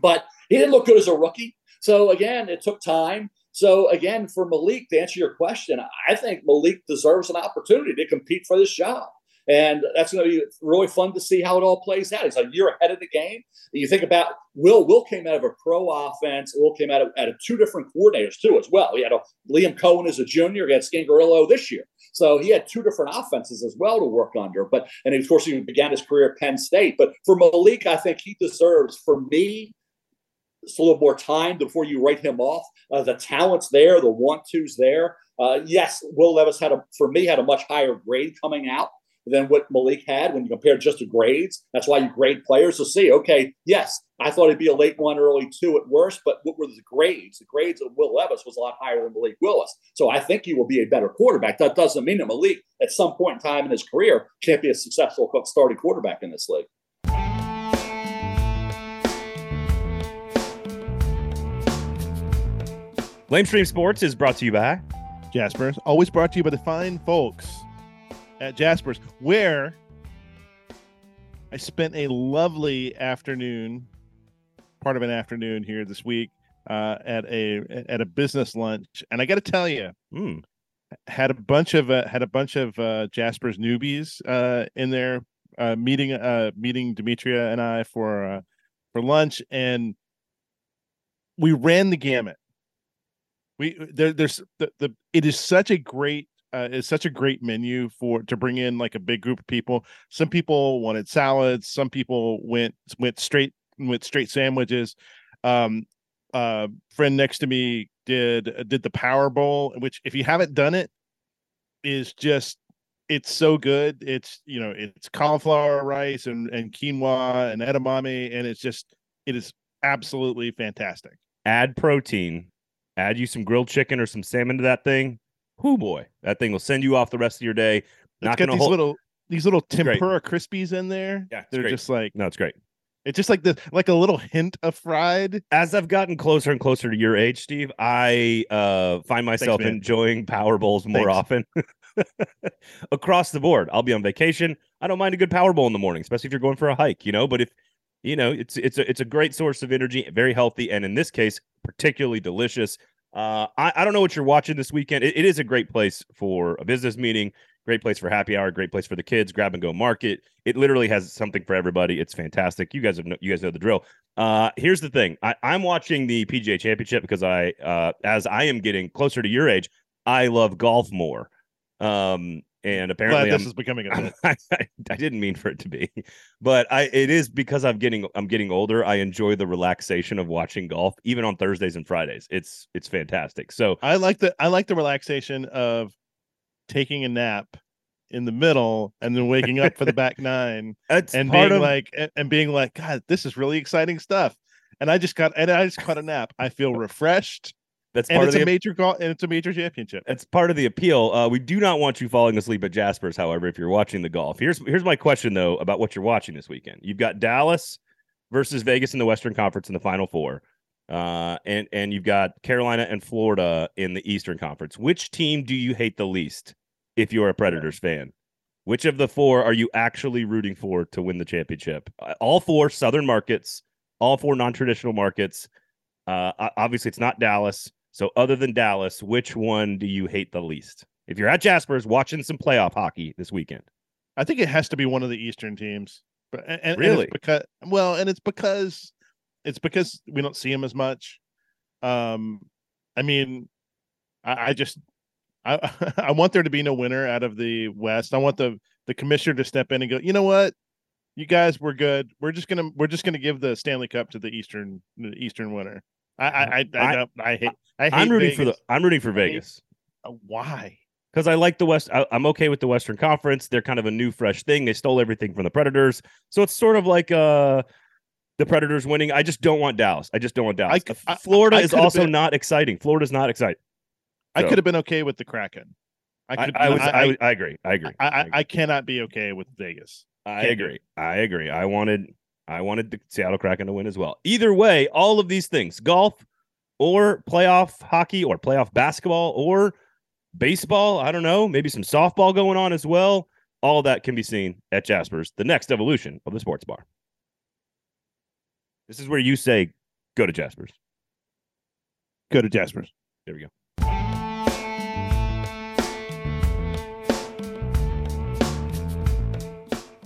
[SPEAKER 3] But he didn't look good as a rookie. So again, it took time. So again, for Malik, to answer your question, I think Malik deserves an opportunity to compete for this job. And that's going to be really fun to see how it all plays out. He's a year ahead of the game. You think about Will. Will came out of a pro offense. Will came out of, out of two different coordinators too, as well. He had a Liam Coen as a junior. He had Scangarello this year. So he had two different offenses as well to work under. But and of course he began his career at Penn State. But for Malik, I think he deserves, for me, just a little more time before you write him off. Uh, the talent's there, the one twos there. Uh, yes, Will Levis had a for me had a much higher grade coming out than what Malik had when you compare just to grades. That's why you grade players to see, okay, yes, I thought it'd be a late one, early two at worst, but what were the grades? The grades of Will Levis was a lot higher than Malik Willis. So I think he will be a better quarterback. That doesn't mean that Malik, at some point in time in his career, can't be a successful starting quarterback in this league.
[SPEAKER 1] Lamestream Sports is brought to you by
[SPEAKER 2] Jaspers. Always brought to you by the fine folks at Jaspers, where I spent a lovely afternoon, part of an afternoon here this week, uh, at a at a business lunch, and I got to tell you,
[SPEAKER 1] mm.
[SPEAKER 2] had a bunch of uh, had a bunch of uh, Jaspers newbies uh, in there uh, meeting uh, meeting Demetria and I for uh, for lunch, and we ran the gamut. We there, there's the, the it is such a great uh, is such a great menu for to bring in like a big group of people. Some people wanted salads. Some people went went straight went straight sandwiches. Um, uh, friend next to me did uh, did the Power Bowl, which if you haven't done it, is just it's so good. It's you know it's cauliflower rice and and quinoa and edamame, and it's just it is absolutely fantastic.
[SPEAKER 1] Add protein, add you some grilled chicken or some salmon to that thing whoo boy, that thing will send you off the rest of your day.
[SPEAKER 2] Not gonna these hold... little these little tempura crispies in there.
[SPEAKER 1] Yeah,
[SPEAKER 2] they're
[SPEAKER 1] great.
[SPEAKER 2] just like
[SPEAKER 1] no, it's great.
[SPEAKER 2] It's just like the like a little hint of fried.
[SPEAKER 1] As I've gotten closer and closer to your age, Steve, I uh find myself Thanks, enjoying Power Bowls more often. Across the board, I'll be on vacation. I don't mind a good Power Bowl in the morning, especially if you're going for a hike. You know, but if you know, it's it's a it's a great source of energy, very healthy, and in this case, particularly delicious. Uh, I, I don't know what you're watching this weekend. It, it is a great place for a business meeting, great place for happy hour, great place for the kids, grab and go market. It literally has something for everybody. It's fantastic. You guys have you guys know the drill. Uh, here's the thing. I, I'm watching the PGA Championship because I, uh, as I am getting closer to your age, I love golf more. Um, and apparently
[SPEAKER 2] Glad this
[SPEAKER 1] I'm,
[SPEAKER 2] is becoming a
[SPEAKER 1] I, I, I, didn't mean for it to be. But i it is because i'm getting i'm getting older i enjoy the relaxation of watching golf even on thursdays and fridays. It's it's fantastic. So
[SPEAKER 2] i like the i like the relaxation of taking a nap in the middle and then waking up for the back nine
[SPEAKER 1] That's
[SPEAKER 2] and being
[SPEAKER 1] of...
[SPEAKER 2] like and being like god this is really exciting stuff. And i just got and i just caught a nap. I feel refreshed
[SPEAKER 1] that's
[SPEAKER 2] and it's
[SPEAKER 1] of the
[SPEAKER 2] a major goal, and it's a major championship.
[SPEAKER 1] That's part of the appeal. Uh, we do not want you falling asleep at Jasper's, however, if you're watching the golf. Here's here's my question though about what you're watching this weekend. You've got Dallas versus Vegas in the Western Conference in the Final Four, uh, and and you've got Carolina and Florida in the Eastern Conference. Which team do you hate the least if you're a Predators fan? Which of the four are you actually rooting for to win the championship? Uh, all four Southern markets, all four non-traditional markets. Uh, obviously, it's not Dallas. So, other than Dallas, which one do you hate the least? If you're at Jasper's watching some playoff hockey this weekend,
[SPEAKER 2] I think it has to be one of the Eastern teams. But and,
[SPEAKER 1] really,
[SPEAKER 2] and because well, and it's because it's because we don't see him as much. Um, I mean, I, I just I I want there to be no winner out of the West. I want the the commissioner to step in and go. You know what? You guys, we're good. We're just gonna we're just gonna give the Stanley Cup to the Eastern the Eastern winner. I I I, I, I hate I
[SPEAKER 1] am rooting
[SPEAKER 2] Vegas.
[SPEAKER 1] for the I'm rooting for Vegas.
[SPEAKER 2] Uh, why?
[SPEAKER 1] Because I like the West. I, am okay with the Western Conference. They're kind of a new, fresh thing. They stole everything from the Predators, so it's sort of like uh the Predators winning. I just don't want Dallas. I just don't want Dallas. I, Florida I, is also been, not exciting. Florida's not exciting.
[SPEAKER 2] I could have been okay with the Kraken.
[SPEAKER 1] I, could, I, I, was, I, I, agree. I agree.
[SPEAKER 2] I, I, I cannot be okay with Vegas.
[SPEAKER 1] I agree. I agree. I wanted I wanted the Seattle Kraken to win as well. Either way, all of these things, golf or playoff hockey or playoff basketball or baseball, I don't know, maybe some softball going on as well. All that can be seen at Jasper's, the next evolution of the sports bar. This is where you say, go to Jasper's.
[SPEAKER 2] Go to Jasper's.
[SPEAKER 1] There we go.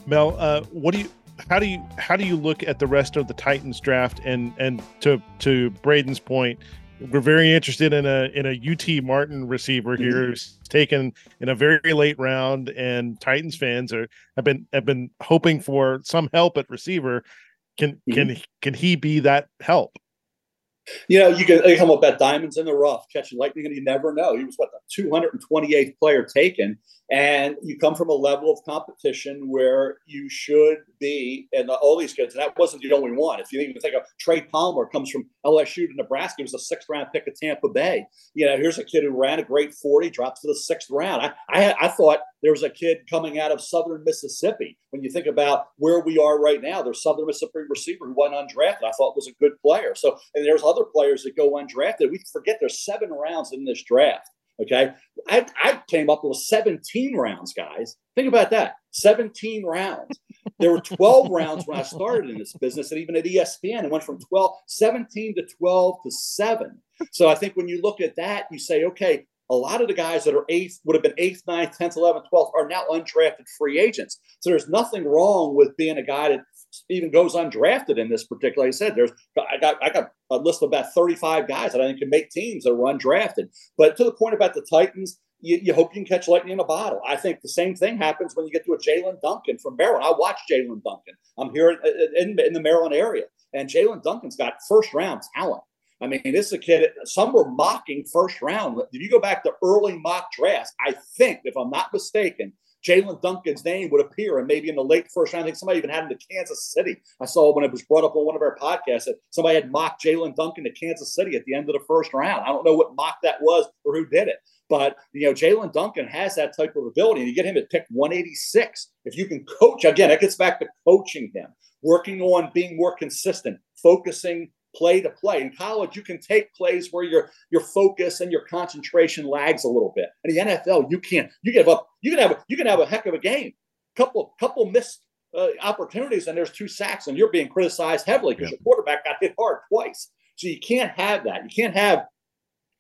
[SPEAKER 2] Mel, uh, what do you how do you how do you look at the rest of the Titans draft and and to to Braden's point, we're very interested in a in a UT Martin receiver here mm-hmm. who's taken in a very late round, and Titans fans are have been have been hoping for some help at receiver. Can mm-hmm. can can he be that help?
[SPEAKER 3] You know, you can come up at diamonds in the rough, catching lightning, and you never know. He was what the 228th player taken, and you come from a level of competition where you should be, and all these kids, and that wasn't the only one. If you even think of Trey Palmer, comes from LSU to Nebraska, he was a sixth round pick of Tampa Bay. You know, here's a kid who ran a great 40, drops to the sixth round. I, I, I thought there was a kid coming out of Southern Mississippi. When you think about where we are right now, there's Southern Mississippi receiver who went undrafted. I thought was a good player. So, and there's other players that go undrafted. We forget there's seven rounds in this draft. Okay. I, I came up with 17 rounds, guys. Think about that 17 rounds. There were 12 rounds when I started in this business, and even at ESPN, it went from 12, 17 to 12 to 7. So I think when you look at that, you say, okay, a lot of the guys that are eighth, would have been eighth, ninth, 10th, 11th, 12th, are now undrafted free agents. So there's nothing wrong with being a guy that even goes undrafted in this particular. I said there's I got I got a list of about 35 guys that I think can make teams that were undrafted. But to the point about the Titans, you, you, hope you can catch lightning in a bottle. I think the same thing happens when you get to a Jaelyn Duncan from Maryland. I watch Jaelyn Duncan. I'm here in, in the Maryland area, and Jaelyn Duncan's got first round talent. I mean, this is a kid. Some were mocking first round. If you go back to early mock drafts, I think, if I'm not mistaken, Jaelyn Duncan's name would appear, and maybe in the late first round, I think somebody even had him to Kansas City. I saw when it was brought up on one of our podcasts that somebody had mocked Jaelyn Duncan to Kansas City at the end of the first round. I don't know what mock that was or who did it, but you know, Jaelyn Duncan has that type of ability, and you get him at pick 186. If you can coach again, it gets back to coaching him, working on being more consistent, focusing play to play. In college, you can take plays where your your focus and your concentration lags a little bit. In the NFL, you can't. You give up. You can have a, you can have a heck of a game. Couple couple missed uh, opportunities, and there's two sacks, and you're being criticized heavily because yeah. your quarterback got hit hard twice. So you can't have that. You can't have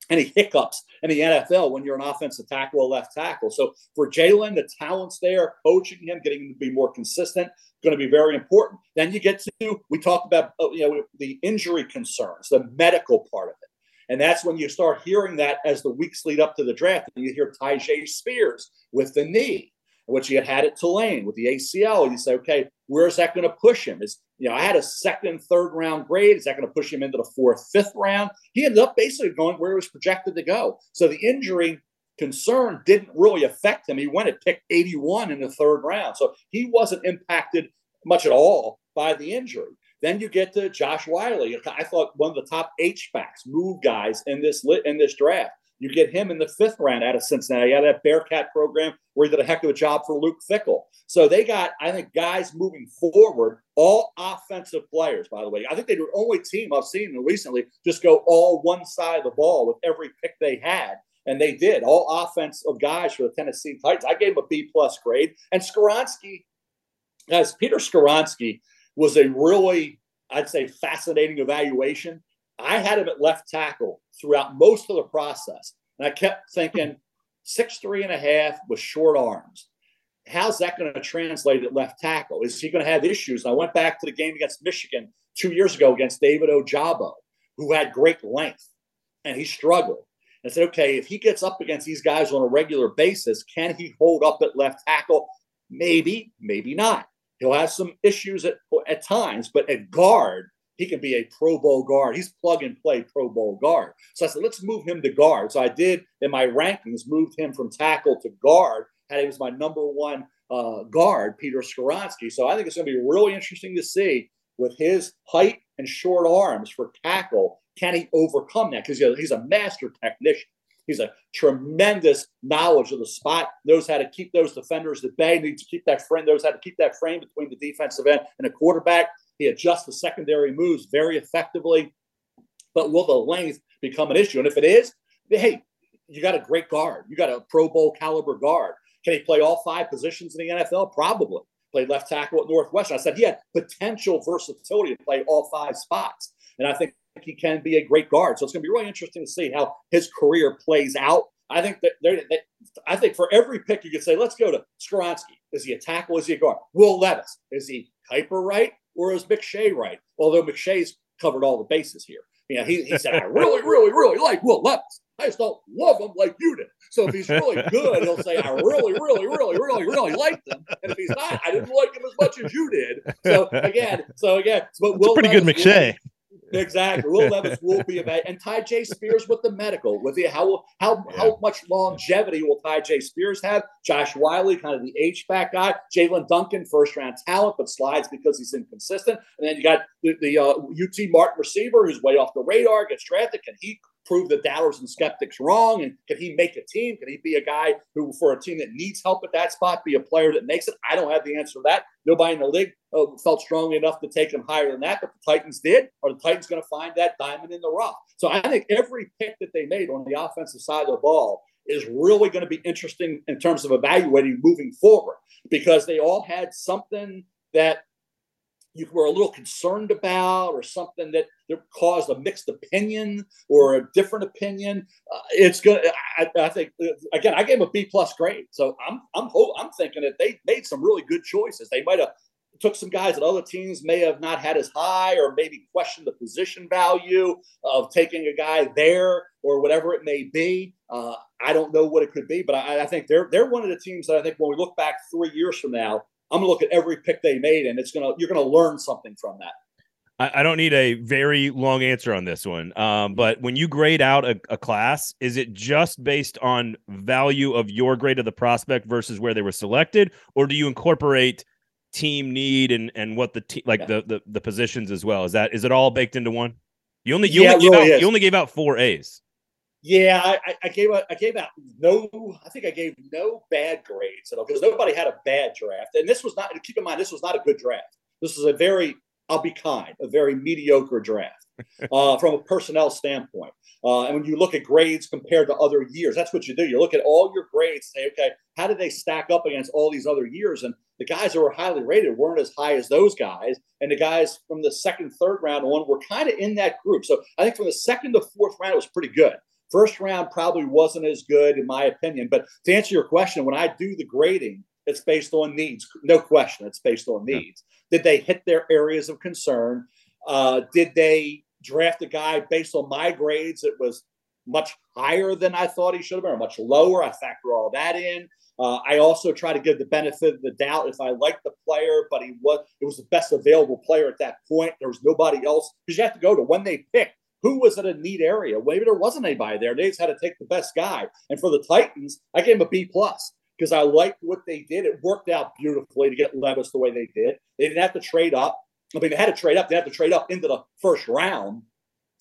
[SPEAKER 3] any hiccups in the NFL when you're an offensive tackle or left tackle. So for Jaelyn, the talent's there, coaching him, getting him to be more consistent, going to be very important. Then you get to we talked about uh, you know the injury concerns, the medical part of it. And that's when you start hearing that as the weeks lead up to the draft. And you hear Tyjae Spears with the knee, which he had had at Tulane with the ACL. You say, okay, where's that going to push him? Is you know, I had a second, third round grade. Is that going to push him into the fourth, fifth round? He ended up basically going where he was projected to go. So the injury concern didn't really affect him. He went at pick 81 in the third round. So he wasn't impacted much at all by the injury. Then you get to Josh Whyle. I thought one of the top H backs, move guys in this in this draft. You get him in the fifth round out of Cincinnati, out of that Bearcat program where he did a heck of a job for Luke Fickell. So they got, I think, guys moving forward, all offensive players, by the way. I think they were the only team I've seen recently just go all one side of the ball with every pick they had. And they did all offensive oh, guys for the Tennessee Titans. I gave him a B plus grade. And Skoronski, as Peter Skoronski was a really, I'd say, fascinating evaluation I had him at left tackle throughout most of the process. And I kept thinking six, three and a half with short arms. How's that going to translate at left tackle? Is he going to have issues? And I went back to the game against Michigan two years ago against David Ojabo, who had great length and he struggled. And said, okay, if he gets up against these guys on a regular basis, can he hold up at left tackle? Maybe, maybe not. He'll have some issues at, at times, but at guard, he can be a Pro Bowl guard. He's plug and play Pro Bowl guard. So I said, let's move him to guard. So I did in my rankings, moved him from tackle to guard. Had him as my number one uh, guard, Peter Skoronski. So I think it's going to be really interesting to see with his height and short arms for tackle. Can he overcome that? Because he's a master technician. He's a tremendous knowledge of the spot, knows how to keep those defenders at bay, needs to keep that frame, knows how to keep that frame between the defensive end and a quarterback. He adjusts the secondary moves very effectively. But will the length become an issue? And if it is, hey, you got a great guard. You got a Pro Bowl caliber guard. Can he play all five positions in the NFL? Probably. Played left tackle at Northwestern. I said he had potential versatility to play all five spots. And I think he can be a great guard. So it's going to be really interesting to see how his career plays out. I think that they, I think for every pick you could say, let's go to Skoronski. Is he a tackle? Is he a guard? Will Levis. Is he Kiper right or is McShay right? Although McShay's covered all the bases here. You know, he, he said, I really, really, really like Will Levis. I just don't love him like you did. So if he's really good, he'll say, I really, really, really, really, really liked him. And if he's not, I didn't like him as much as you did. So again, so again, but
[SPEAKER 2] Will pretty Levis good McShay.
[SPEAKER 3] Exactly. Will Levis will be a vet. And Tyjae Spears with the medical. With the how how yeah. how much longevity will Tyjae Spears have? Josh Whyle, kind of the H back guy. Jaelyn Duncan, first round talent, but slides because he's inconsistent. And then you got the, the uh, UT Martin receiver who's way off the radar, gets drafted. Can he prove the doubters and skeptics wrong? And can he make a team? Can he be a guy who, for a team that needs help at that spot, be a player that makes it? I don't have the answer to that. Nobody in the league uh, felt strongly enough to take him higher than that, but the Titans did. Are the Titans going to find that diamond in the rough? So I think every pick that they made on the offensive side of the ball is really going to be interesting in terms of evaluating moving forward because they all had something that you were a little concerned about or something that, that caused a mixed opinion or a different opinion uh, it's good I, I, think uh, again i gave a b plus grade. So i'm i'm i'm thinking that they made some really good choices. They might have took some guys that other teams may have not had as high or maybe questioned the position value of taking a guy there or whatever it may be. Uh, i don't know what it could be but I, I think they're they're one of the teams that i think when we look back three years from now I'm gonna look at every pick they made, and it's gonna you're gonna learn something from that.
[SPEAKER 1] I, I don't need a very long answer on this one, um, but when you grade out a, a, class, is it just based on value of your grade of the prospect versus where they were selected, or do you incorporate team need and and what the te- like yeah. the, the the positions as well? Is that is it all baked into one? You only you, yeah, only, really out, you only gave out four A's.
[SPEAKER 3] Yeah, I, I, gave out I gave out no I think I gave no bad grades at all because nobody had a bad draft. And this was not keep in mind this was not a good draft. This is a very I'll be kind, a very mediocre draft uh, from a personnel standpoint. Uh, and when you look at grades compared to other years, that's what you do. You look at all your grades, say, okay, how did they stack up against all these other years? And the guys that were highly rated weren't as high as those guys. And the guys from the second, third round on were kind of in that group. So I think from the second to fourth round, it was pretty good. First round probably wasn't as good, in my opinion. But to answer your question, when I do the grading, it's based on needs. No question, it's based on needs. Yeah. Did they hit their areas of concern? Uh, did they draft a guy based on my grades that was much higher than I thought he should have been, or much lower? I factor all that in. Uh, I also try to give the benefit of the doubt if I like the player, but he was it was the best available player at that point. There was nobody else because you have to go to when they pick who was in a neat area. Maybe there wasn't anybody there. They just had to take the best guy. And for the Titans, I gave them a B plus because I liked what they did. It worked out beautifully to get Levis the way they did. They didn't have to trade up. I mean, they had to trade up. They had to trade up into the first round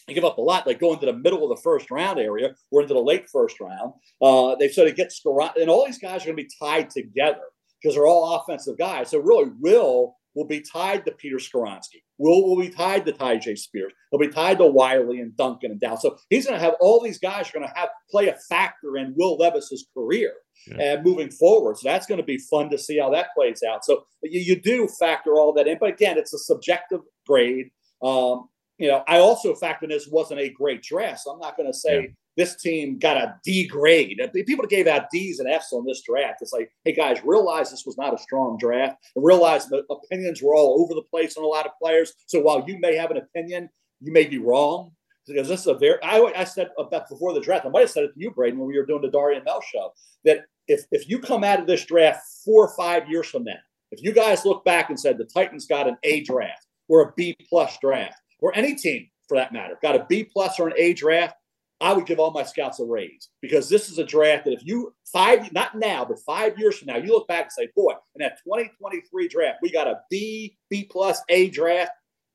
[SPEAKER 3] They give up a lot, They go into the middle of the first round area or into the late first round. Uh, they said it gets and all these guys are going to be tied together because they're all offensive guys. So really, Will will be tied to Peter Skoronski. Will will be tied to Tyjae Spears. He'll be tied to Whyle and Duncan and Dow. So he's going to have all these guys are going to have play a factor in Will Levis's career yeah. and moving forward. So that's going to be fun to see how that plays out. So you, you do factor all that in, but again, it's a subjective grade. Um, you know, I also factor in this wasn't a great draft. So I'm not going to say yeah this team got a D grade. People gave out D's and F's on this draft. It's like, hey guys, realize this was not a strong draft, and realize the opinions were all over the place on a lot of players. So while you may have an opinion, you may be wrong because this is a very. I, I said about before the draft. I might have said it to you, Braden, when we were doing the Dari and Mel show, that if if you come out of this draft four or five years from now, if you guys look back and said the Titans got an A draft or a B plus draft, or any team for that matter got a B plus or an A draft, I would give all my scouts a raise because this is a draft that if you five, not now, but five years from now, you look back and say, boy, in that 2023 draft, we got a B, B plus A draft,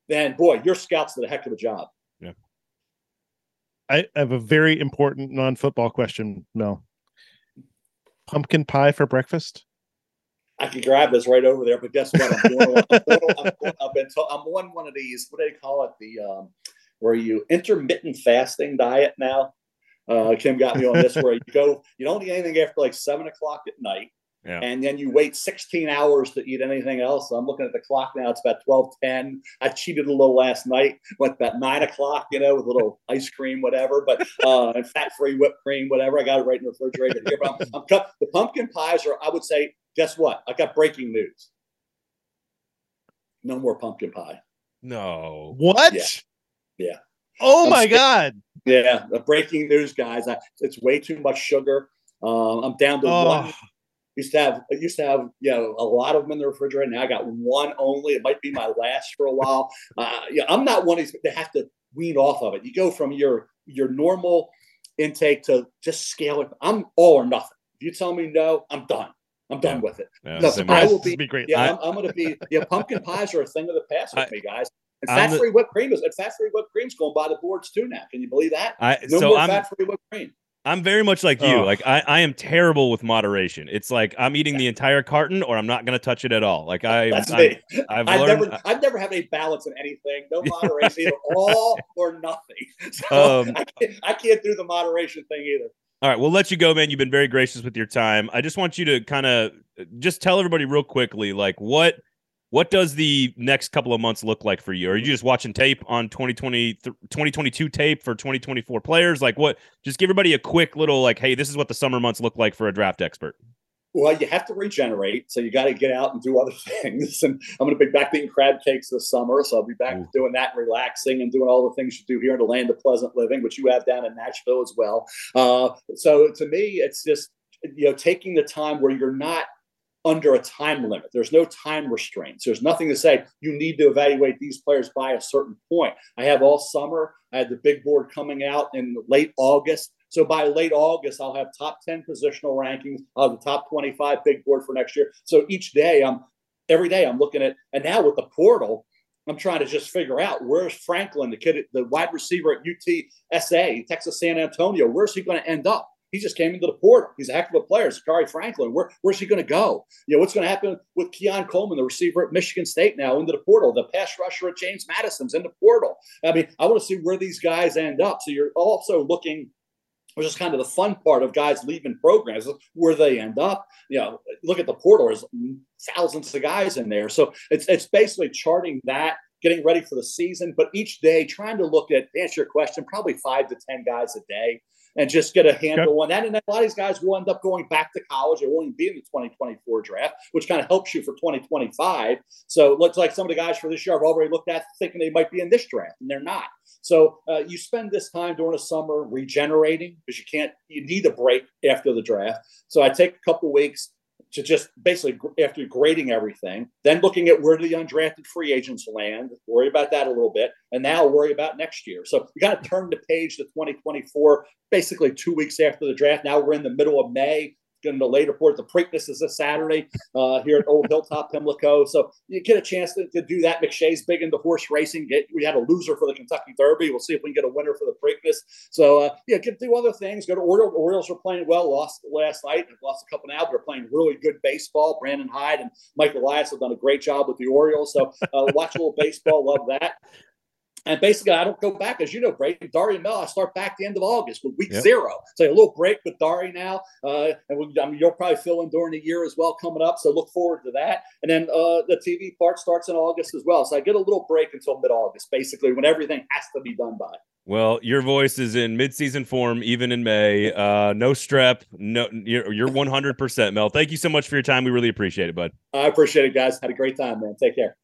[SPEAKER 3] then boy, your scouts did a heck of a job.
[SPEAKER 1] Yeah.
[SPEAKER 2] I have a very important non-football question, Mel. Pumpkin pie for breakfast?
[SPEAKER 3] I could grab this right over there, but guess what? I'm doing one. I'm, doing, I'm, I've been told, I'm on one of these. What do they call it? The um, where you intermittent fasting diet now. Uh, Kim got me on this where you go, you don't eat anything after like seven o'clock at night.
[SPEAKER 1] Yeah.
[SPEAKER 3] And then you wait 16 hours to eat anything else. I'm looking at the clock now. It's about 12:10. I cheated a little last night, went about nine o'clock, you know, with a little ice cream, whatever, but uh, and fat free whipped cream, whatever. I got it right in the refrigerator here. But I'm, I'm cut, the pumpkin pies are, I would say, guess what? I got breaking news. No more pumpkin pie.
[SPEAKER 1] No.
[SPEAKER 2] What?
[SPEAKER 3] Yeah. Yeah.
[SPEAKER 2] Oh
[SPEAKER 3] I'm
[SPEAKER 2] my. God.
[SPEAKER 3] Yeah, the breaking news, guys. I, it's way too much sugar. Um, I'm down to
[SPEAKER 2] Oh,
[SPEAKER 3] one. Used to have, I used to have, you know, a lot of them in the refrigerator. Now I got one only. It might be my last for a while. Uh, yeah, I'm not one of these that have to wean off of it. You go from your your normal intake to just scale it. I'm all or nothing. If you tell me no, I'm done. I'm done with it.
[SPEAKER 1] Yeah,
[SPEAKER 3] No, I will be,
[SPEAKER 2] be, great.
[SPEAKER 3] Yeah, I'm, I'm going to be. Yeah, pumpkin pies are a thing of the past with
[SPEAKER 1] I-
[SPEAKER 3] me, guys. And
[SPEAKER 1] I'm the-
[SPEAKER 3] fat-free whipped cream is. And fat-free whipped cream's going by the boards too now. Can you believe that?
[SPEAKER 1] I
[SPEAKER 3] No
[SPEAKER 1] so
[SPEAKER 3] more
[SPEAKER 1] I'm
[SPEAKER 3] fat-free whipped cream.
[SPEAKER 1] I'm very much like you.
[SPEAKER 2] Oh.
[SPEAKER 1] Like I, I am terrible with moderation. It's like I'm eating the entire carton or I'm not gonna touch it at all. Like I
[SPEAKER 3] That's
[SPEAKER 1] I'm,
[SPEAKER 3] me.
[SPEAKER 1] I've
[SPEAKER 3] I've
[SPEAKER 1] learned
[SPEAKER 3] never, I've never had any balance in anything. No moderation, either all or nothing. So
[SPEAKER 1] Um,
[SPEAKER 3] I, can't, I can't do the moderation thing either.
[SPEAKER 1] All right, we'll let you go, man. You've been very gracious with your time. I just want you to kind of just tell everybody real quickly, like what what does the next couple of months look like for you? Are you just watching tape on 2020 th- 2022 tape for 2024 players? Like what? Just give everybody a quick little like, hey, this is what the summer months look like for a draft expert.
[SPEAKER 3] Well, you have to regenerate, so you got to get out and do other things. And I'm going to be back eating crab cakes this summer, so I'll be back
[SPEAKER 1] Ooh.
[SPEAKER 3] doing that, and relaxing, and doing all the things you do here in the land of pleasant living, which you have down in Nashville as well. Uh, so to me, it's just you know taking the time where you're not under a time limit. There's no time restraints. There's nothing to say you need to evaluate these players by a certain point. I have all summer. I had the big board coming out in late August. So by late August, I'll have top 10 positional rankings. Have the top 25 big board for next year. So each day I'm every day I'm looking at and now with the portal, I'm trying to just figure out where's Franklin, the kid, the wide receiver at UTSA, Texas San Antonio. Where's he going to end up? He just came into the portal. He's a heck of a player. Zakhari Franklin. Where, where's he going to go? You know, what's going to happen with Keon Coleman, the receiver at Michigan State now into the portal? The pass rusher at James Madison's in the portal. I mean, I want to see where these guys end up. So you're also looking which is kind of the fun part of guys leaving programs, where they end up. You know, look at the portal, there's thousands of guys in there. So it's it's basically charting that, getting ready for the season, but each day trying to look at, answer your question, probably five to 10 guys a day and just get a handle on that. And then a lot of these guys will end up going back to college. They won't even be in the 2024 draft, which kind of helps you for 2025. So it looks like some of the guys for this year I've already looked at thinking they might be in this draft, and they're not. So uh, you spend this time during the summer regenerating because you can't, you need a break after the draft. So I take a couple weeks to just basically after grading everything, then looking at where do the undrafted free agents land, worry about that a little bit, and now worry about next year. So you got to turn the page to 2024, basically two weeks after the draft. Now we're in the middle of May. Getting the later report. The Preakness is this Saturday uh, here at Old Hilltop Pimlico. So you get a chance to, to do that. McShay's big into horse racing. Get, we had a loser for the Kentucky Derby. We'll see if we can get a winner for the Preakness. So uh, yeah, get do other things. Go to Orioles. Orioles are playing well. Lost last night. Lost a couple now. They're playing really good baseball. Brandon Hyde and Mike Elias have done a great job with the Orioles. So uh, watch a little baseball. Love that. And basically, I don't go back, as you know, Brady, Dari and Mel. I start back the end of August with week
[SPEAKER 1] Yep.
[SPEAKER 3] zero. So a little break with Dari now, uh, and we, I mean, you'll probably fill in during the year as well coming up. So look forward to that. And then uh, the TV part starts in August as well. So I get a little break until mid-August, basically, when everything has to be done by.
[SPEAKER 1] Well, your voice is in midseason form, even in May. Uh, no strep. No, you're you're 100 percent, Mel. Thank you so much for your time. We really appreciate it, bud.
[SPEAKER 3] I appreciate it, guys. Had a great time, man. Take care.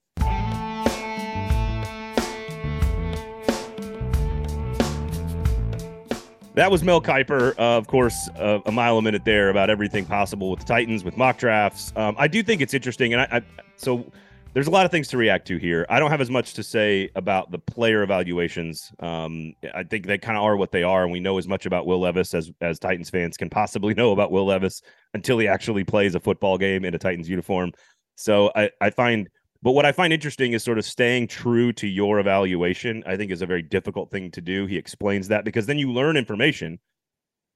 [SPEAKER 1] That was Mel Kiper, uh, of course, uh, a mile a minute there about everything possible with the Titans, with mock drafts. Um, I do think it's interesting, and I, I so there's a lot of things to react to here. I don't have as much to say about the player evaluations. Um, I think they kind of are what they are, and we know as much about Will Levis as as Titans fans can possibly know about Will Levis until he actually plays a football game in a Titans uniform. So I, I find But what I find interesting is sort of staying true to your evaluation. I think is a very difficult thing to do. He explains that because then you learn information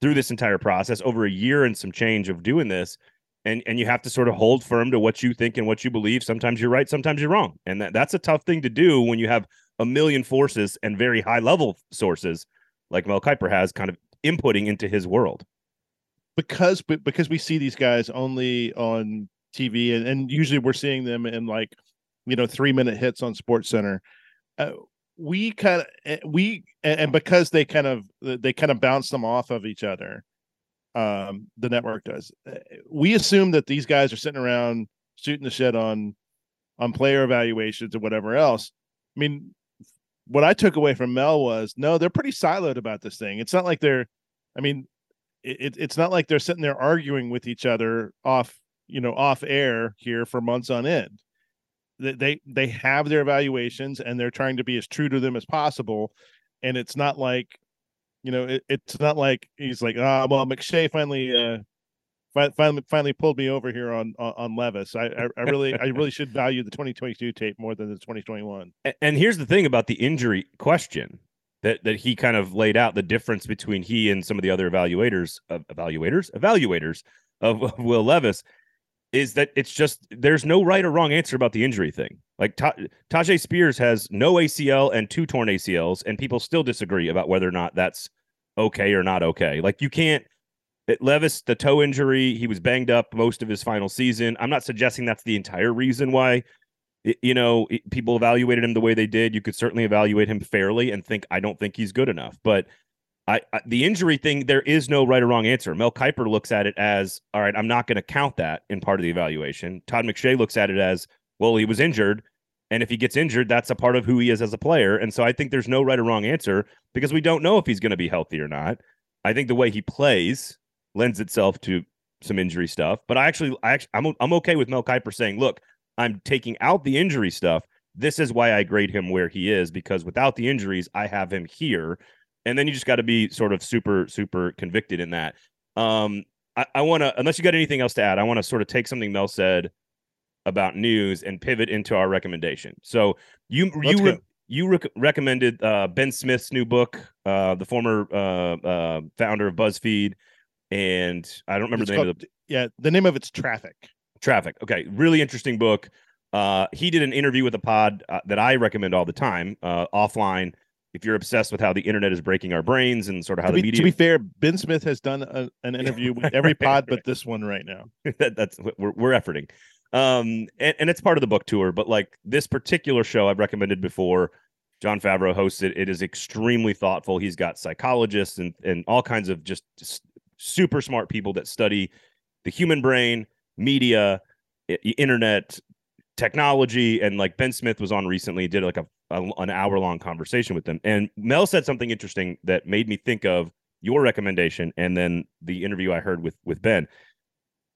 [SPEAKER 1] through this entire process over a year and some change of doing this. And, and you have to sort of hold firm to what you think and what you believe. Sometimes you're right, sometimes you're wrong. And that, that's a tough thing to do when you have a million forces and very high level sources like Mel Kiper has kind of inputting into his world.
[SPEAKER 2] Because because we see these guys only on TV and, and usually we're seeing them in like you know three minute hits on Sports Center. Uh, we kind of eh, we and because they kind of they kind of bounce them off of each other. Um, the network does. Eh, we assume that these guys are sitting around shooting the shit on on player evaluations or whatever else. I mean, what I took away from Mel was no, they're pretty siloed about this thing. It's not like they're, I mean, it, it's not like they're sitting there arguing with each other off, you know, off air here for months on end. They, they have their evaluations and they're trying to be as true to them as possible. And it's not like, you know, it, it's not like he's like, ah, oh, well, McShay finally uh finally finally pulled me over here on on, Levis. I, I, really I really should value the 2022 tape more than the 2021.
[SPEAKER 1] And here's the thing about the injury question that that he kind of laid out the difference between he and some of the other evaluators evaluators evaluators of, of Will Levis is that it's just there's no right or wrong answer about the injury thing. Like Ta- Tyjae Spears has no ACL and two torn ACLs, and people still disagree about whether or not that's okay or not okay. Like you can't it, Levis, the toe injury, he was banged up most of his final season. I'm not suggesting that's the entire reason why, you know, people evaluated him the way they did. You could certainly evaluate him fairly and think, I don't think he's good enough. But I, I the injury thing, there is no right or wrong answer. Mel Kiper looks at it as, all right, I'm not going to count that in part of the evaluation. Todd McShay looks at it as, well, he was injured. And if he gets injured, that's a part of who he is as a player. And so I think there's no right or wrong answer because we don't know if he's going to be healthy or not. I think the way he plays lends itself to some injury stuff. But I actually, I actually, I'm I'm okay with Mel Kiper saying, look, I'm taking out the injury stuff. This is why I grade him where he is because without the injuries, I have him here. And then you just got to be sort of super, super convicted in that. Um, I, I want to, unless you got anything else to add, I want to sort of take something Mel said about news and pivot into our recommendation. So you Let's you re- you rec- recommended uh, Ben Smith's new book, uh, the former uh, uh founder of BuzzFeed and I don't remember
[SPEAKER 2] it's
[SPEAKER 1] the
[SPEAKER 2] called,
[SPEAKER 1] name of the
[SPEAKER 2] yeah the name of it's Traffic.
[SPEAKER 1] Traffic. Okay, really interesting book. Uh, he did an interview with a pod uh, that I recommend all the time, uh, offline. If you're obsessed with how the internet is breaking our brains and sort of how
[SPEAKER 2] to
[SPEAKER 1] the
[SPEAKER 2] be,
[SPEAKER 1] media.
[SPEAKER 2] To be fair, Ben Smith has done a, an interview with every pod but this one right now.
[SPEAKER 1] that, that's what we're we're efforting, um, and, and it's part of the book tour. But like this particular show, I've recommended before. Jon Favreau hosts it. It is extremely thoughtful. He's got psychologists and and all kinds of just super smart people that study the human brain, media, internet, technology, and like Ben Smith was on recently, did like a, a an hour long conversation with them, and Mel said something interesting that made me think of your recommendation, and then the interview I heard with with Ben.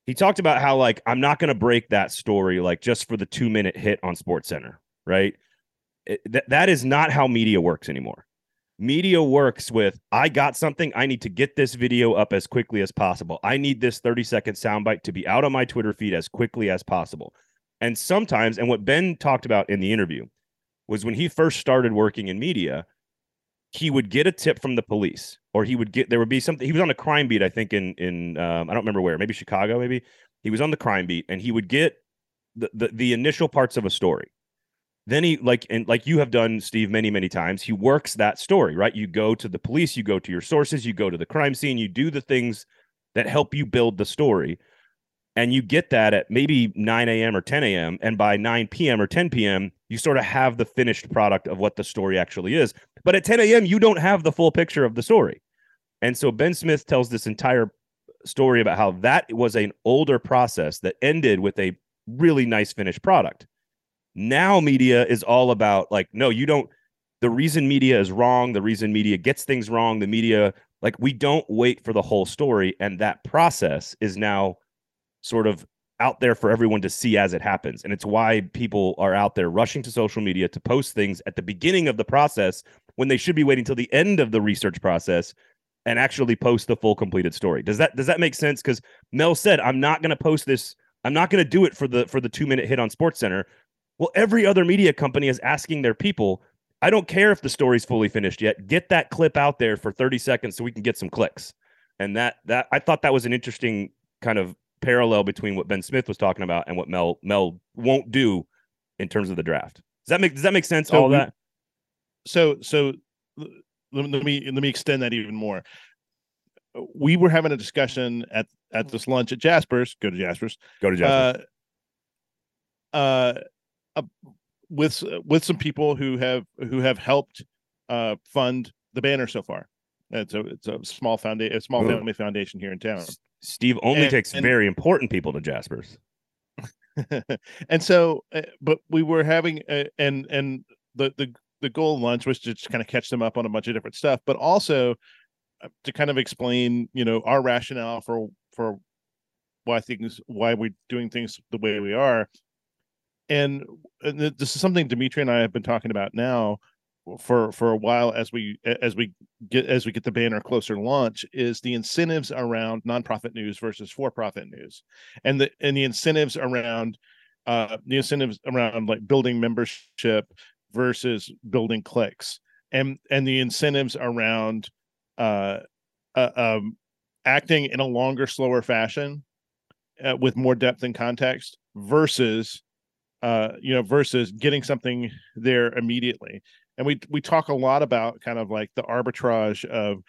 [SPEAKER 1] He talked about how like I'm not going to break that story like just for the two minute hit on Sports Center, right? It, that that is not how media works anymore media works with I got something. I need to get this video up as quickly as possible. I need this 30 second soundbite to be out on my Twitter feed as quickly as possible. And sometimes, and what Ben talked about in the interview was when he first started working in media, he would get a tip from the police, or he would get there would be something. He was on a crime beat, I think, in in um, I don't remember where, maybe Chicago, maybe. He was on the crime beat, and he would get the, the, the initial parts of a story. Then he like and like you have done steve many many times he works that story right? You go to the police you go to your sources you go to the crime scene you do the things that help you build the story and you get that at maybe 9 a.m or 10 a.m and by 9 p.m or 10 p.m you sort of have the finished product of what the story actually is but at 10 a.m you don't have the full picture of the story and so ben smith tells this entire story about how that was an older process that ended with a really nice finished product now media is all about like, no, you don't. The reason media is wrong, the reason media gets things wrong, the media, like, we don't wait for the whole story. And that process is now sort of out there for everyone to see as it happens. And it's why people are out there rushing to social media to post things at the beginning of the process when they should be waiting till the end of the research process and actually post the full completed story. Does that does that make sense? Because Mel said, I'm not gonna post this, I'm not gonna do it for the for the two minute hit on Sports Center Well, every other media company is asking their people, I don't care if the story's fully finished yet. Get that clip out there for 30 seconds so we can get some clicks. And that that I thought that was an interesting kind of parallel between what Ben Smith was talking about and what Mel Mel won't do in terms of the draft. Does that make does that make sense?
[SPEAKER 2] So
[SPEAKER 1] all
[SPEAKER 2] we-
[SPEAKER 1] that?
[SPEAKER 2] so so let, let me let me extend that even more we were having a discussion at at this lunch at jasper's go to jasper's
[SPEAKER 1] Go to Jasper's.
[SPEAKER 2] uh uh, uh with with some people who have who have helped uh fund the banner so far it's a it's a small foundation a small
[SPEAKER 1] Ooh.
[SPEAKER 2] family foundation here in town
[SPEAKER 1] Steve only
[SPEAKER 2] and-
[SPEAKER 1] takes
[SPEAKER 2] and-
[SPEAKER 1] very important people to Jasper's.
[SPEAKER 2] and so uh, but we were having uh, and and the the the goal of lunch was to just kind of catch them up on a bunch of different stuff but also uh, to kind of explain you know our rationale for for why things why we're doing things the way we are and, and this is something dimitri and i have been talking about now for for a while as we as we get as we get the banner closer to launch is the incentives around nonprofit news versus for-profit news. And the and the incentives around uh the incentives around like building membership versus building clicks. And and the incentives around uh, uh um acting in a longer slower fashion uh, with more depth and context versus uh you know versus getting something there immediately and we we talk a lot about kind of like the arbitrage of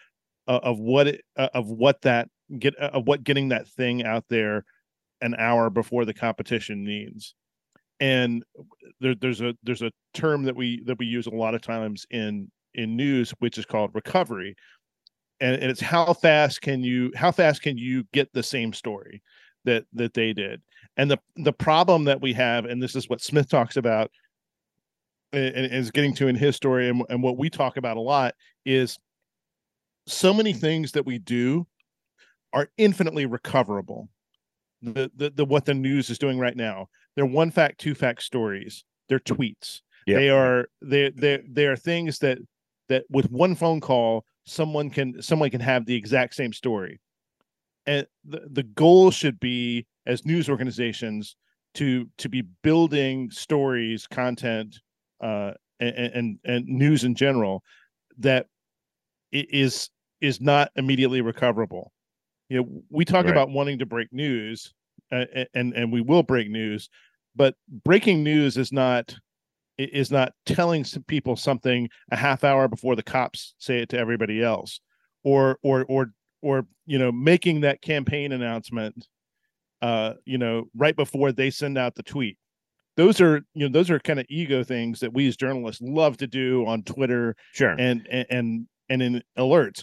[SPEAKER 2] uh, of what it, uh, of what that get uh, of what getting that thing out there an hour before the competition needs and there, there's a there's a term that we that we use a lot of times in in news which is called recovery. And, and it's how fast can you how fast can you get the same story that that they did? And the the problem that we have and this is what smith talks about and, is getting to in his story and, and what we talk about a lot is so many things that we do are infinitely recoverable. The, the the what the news is doing right now they're one fact two fact stories. They're tweets.
[SPEAKER 1] Yep.
[SPEAKER 2] they are they they they are things that that with one phone call someone can someone can have the exact same story. And the, the goal should be as news organizations to to be building stories content uh and and, and news in general that is is not immediately recoverable you know we talk
[SPEAKER 1] Right.
[SPEAKER 2] about wanting to break news uh, and and we will break news but breaking news is not is not telling some people something a half hour before the cops say it to everybody else or or or or you know making that campaign announcement uh you know right before they send out the tweet those are you know those are kind of ego things that we as journalists love to do on twitter
[SPEAKER 1] Sure.
[SPEAKER 2] and and and, and in alerts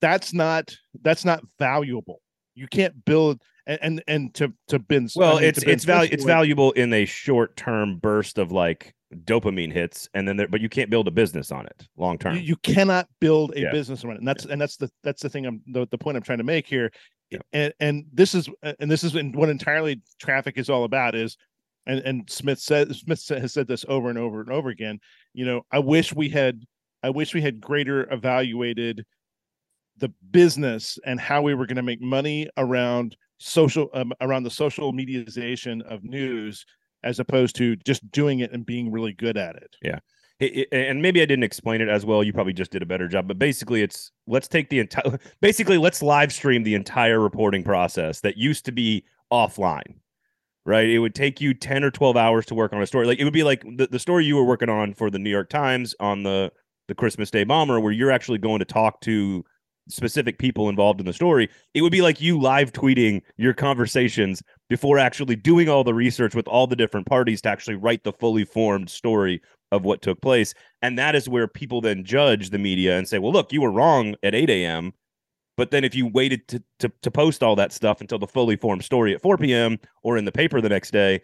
[SPEAKER 2] that's not that's not valuable you can't build and and, and to to Ben's
[SPEAKER 1] Well,
[SPEAKER 2] I mean,
[SPEAKER 1] it's it's value it's valuable in a short term burst of like dopamine hits, and then there, but you can't build a business on it long term.
[SPEAKER 2] you, you cannot build a
[SPEAKER 1] Yeah.
[SPEAKER 2] business around it and that's and that's the that's the thing i'm the, the point i'm trying to make here
[SPEAKER 1] Yep.
[SPEAKER 2] and and this is and this is what entirely traffic is all about is and and smith said smith has said this over and over and over again you know i wish we had i wish we had greater evaluated the business and how we were going to make money around social um, around the social mediaization of news as opposed to just doing it and being really good at it
[SPEAKER 1] it- and maybe I didn't explain it as well. You probably just did a better job. But basically, it's let's take the entire basically let's live stream the entire reporting process that used to be offline. Right. It would take you 10 or 12 hours to work on a story. Like it would be like the, the story you were working on for the New York Times on the the Christmas Day bomber, where you're actually going to talk to specific people involved in the story. It would be like you live tweeting your conversations before actually doing all the research with all the different parties to actually write the fully formed story of what took place. And that is where people then judge the media and say, well, look, you were wrong at 8 a.m. But then if you waited to, to, to post all that stuff until the fully formed story at 4 p.m. or in the paper the next day,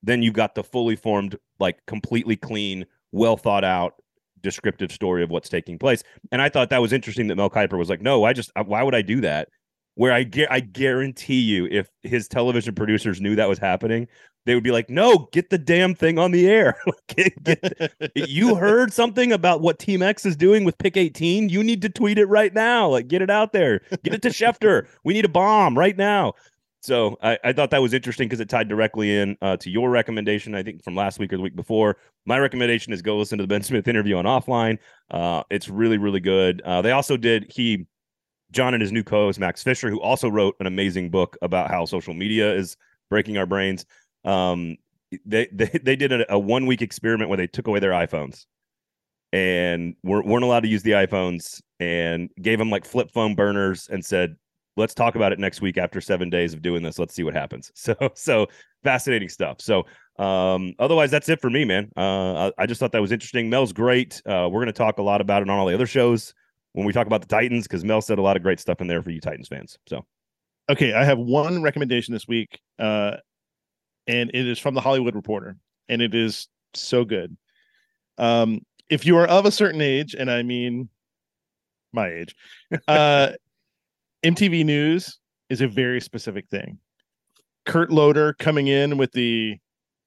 [SPEAKER 1] then you've got the fully formed, like completely clean, well thought out, descriptive story of what's taking place. And I thought that was interesting that Mel Kiper was like, no, I just, uh, why would I do that? Where I, gu- I guarantee you, if his television producers knew that was happening, they would be like, no, get the damn thing on the air. Get- get- you heard something about what Team X is doing with Pick 18? You need to tweet it right now. Like, get it out there. Get it to Schefter. We need a bomb right now. So I, I thought that was interesting because it tied directly in uh, to your recommendation, I think from last week or the week before. My recommendation is go listen to the Ben Smith interview on offline. Uh, it's really, really good. Uh, they also did he Jon and his new co-host Max Fisher, who also wrote an amazing book about how social media is breaking our brains. Um, they they they did a, a one week experiment where they took away their iPhones and weren't, weren't allowed to use the iPhones and gave them like flip phone burners and said let's talk about it next week after seven days of doing this. Let's see what happens. So, so fascinating stuff. So, um, otherwise, that's it for me, man. Uh, I, I just thought that was interesting. Mel's great. Uh, we're going to talk a lot about it on all the other shows when we talk about the Titans because Mel said a lot of great stuff in there for you Titans fans. So,
[SPEAKER 2] okay, I have one recommendation this week, uh, and it is from the Hollywood Reporter, and it is so good. Um, if you are of a certain age, and I mean my age, uh, MTV News is a very specific thing. Kurt Loder coming in with the,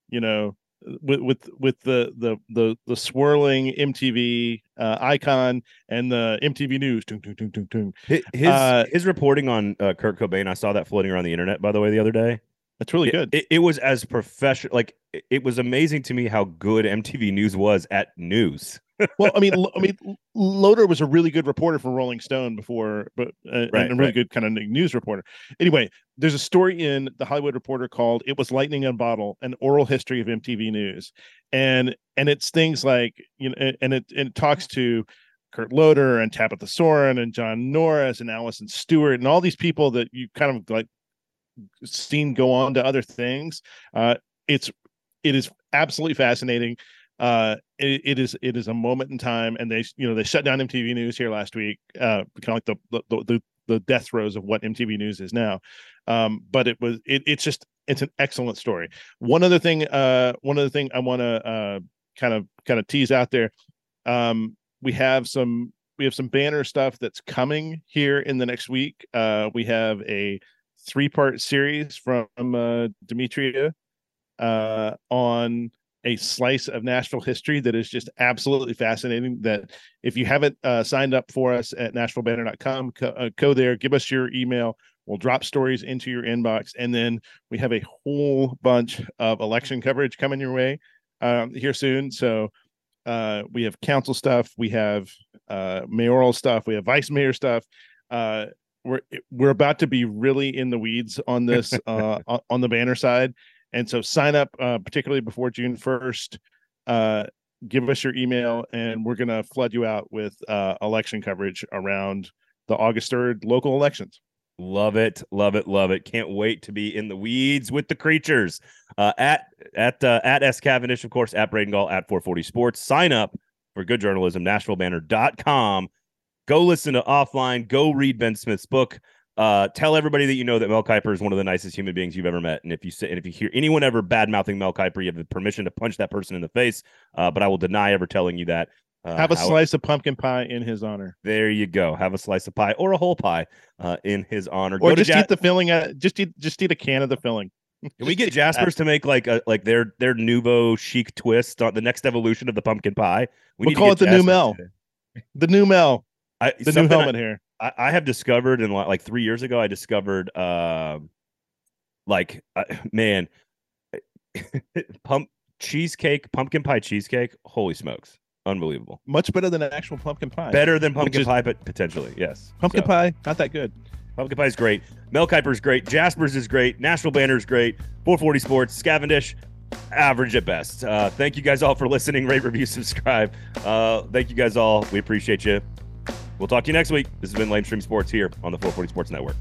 [SPEAKER 2] you know, with with with the the the the swirling MTV uh, icon and the MTV News. Tung, tung, tung,
[SPEAKER 1] his uh, his reporting on uh, Kurt Cobain, I saw that floating around the internet. By the way, the other day,
[SPEAKER 2] that's really good.
[SPEAKER 1] It, it, it was as professional. Like it was amazing to me how good MTV News was at news
[SPEAKER 2] well, I mean, I mean, Loder was a really good reporter for Rolling Stone before, but uh, right, and a really right. good kind of news reporter. Anyway, there's a story in the Hollywood Reporter called "It Was Lightning in a Bottle: An Oral History of MTV News," and and it's things like you know, and it and it talks to Kurt Loder and Tabitha Soren and John Norris and Allison Stewart and all these people that you kind of like seen go on to other things. Uh, it's it is absolutely fascinating. Uh it, it is it is a moment in time and they you know they shut down mtv news here last week uh kind of like the the, the the death throes of what mtv news is now. Um but it was it, it's just it's an excellent story. One other thing uh one other thing i want to uh kind of kind of tease out there um we have some we have some banner stuff that's coming here in the next week. Uh we have a three part series from uh demetria uh on a slice of Nashville history that is just absolutely fascinating. That if you haven't uh, signed up for us at NashvilleBanner.com, co- uh, go there, give us your email. We'll drop stories into your inbox, and then we have a whole bunch of election coverage coming your way um, here soon. So uh, we have council stuff, we have uh, mayoral stuff, we have vice mayor stuff. We're we're about to be really in the weeds on this uh, on the banner side and so sign up, uh, particularly before June 1st. Uh, give us your email, and we're going to flood you out with uh, election coverage around the August 3rd local elections.
[SPEAKER 1] Love it, love it, love it! Can't wait to be in the weeds with the creatures. Uh, at at uh, at S Cavendish, of course, at Braden Gall, at 440 Sports. Sign up for good journalism, NashvilleBanner.com. Go listen to offline. Go read Ben Smith's book. Uh, tell everybody that you know that Mel Kiper is one of the nicest human beings you've ever met. And if you say, and if you hear anyone ever bad mouthing Mel Kiper, you have the permission to punch that person in the face. Uh, but I will deny ever telling you that.
[SPEAKER 2] Uh, have a how, slice of pumpkin pie in his honor.
[SPEAKER 1] There you go. Have a slice of pie or a whole pie uh, in his honor.
[SPEAKER 2] Or go just eat the filling. At, just eat just eat a can of the filling.
[SPEAKER 1] Can we get Jasper's to make like a like their their nouveau chic twist on the next evolution of the pumpkin pie?
[SPEAKER 2] We will call it the Jasper's new Mel. The new Mel. I, the new helmet I, here.
[SPEAKER 1] I, I have discovered in like three years ago, I discovered, uh, like, uh, man, pump cheesecake, pumpkin pie cheesecake. Holy smokes. Unbelievable.
[SPEAKER 2] Much better than an actual pumpkin pie.
[SPEAKER 1] Better than pumpkin is, pie, but potentially, yes.
[SPEAKER 2] Pumpkin so. pie, not that good.
[SPEAKER 1] Pumpkin pie is great. Mel Kiper's great. Jasper's is great. Nashville Banner is great. 440 Sports, Cavendish, average at best. Uh, thank you guys all for listening. Rate, review, subscribe. Uh, thank you guys all. We appreciate you. We'll talk to you next week. This has been Lamestream Sports here on the 440 Sports Network.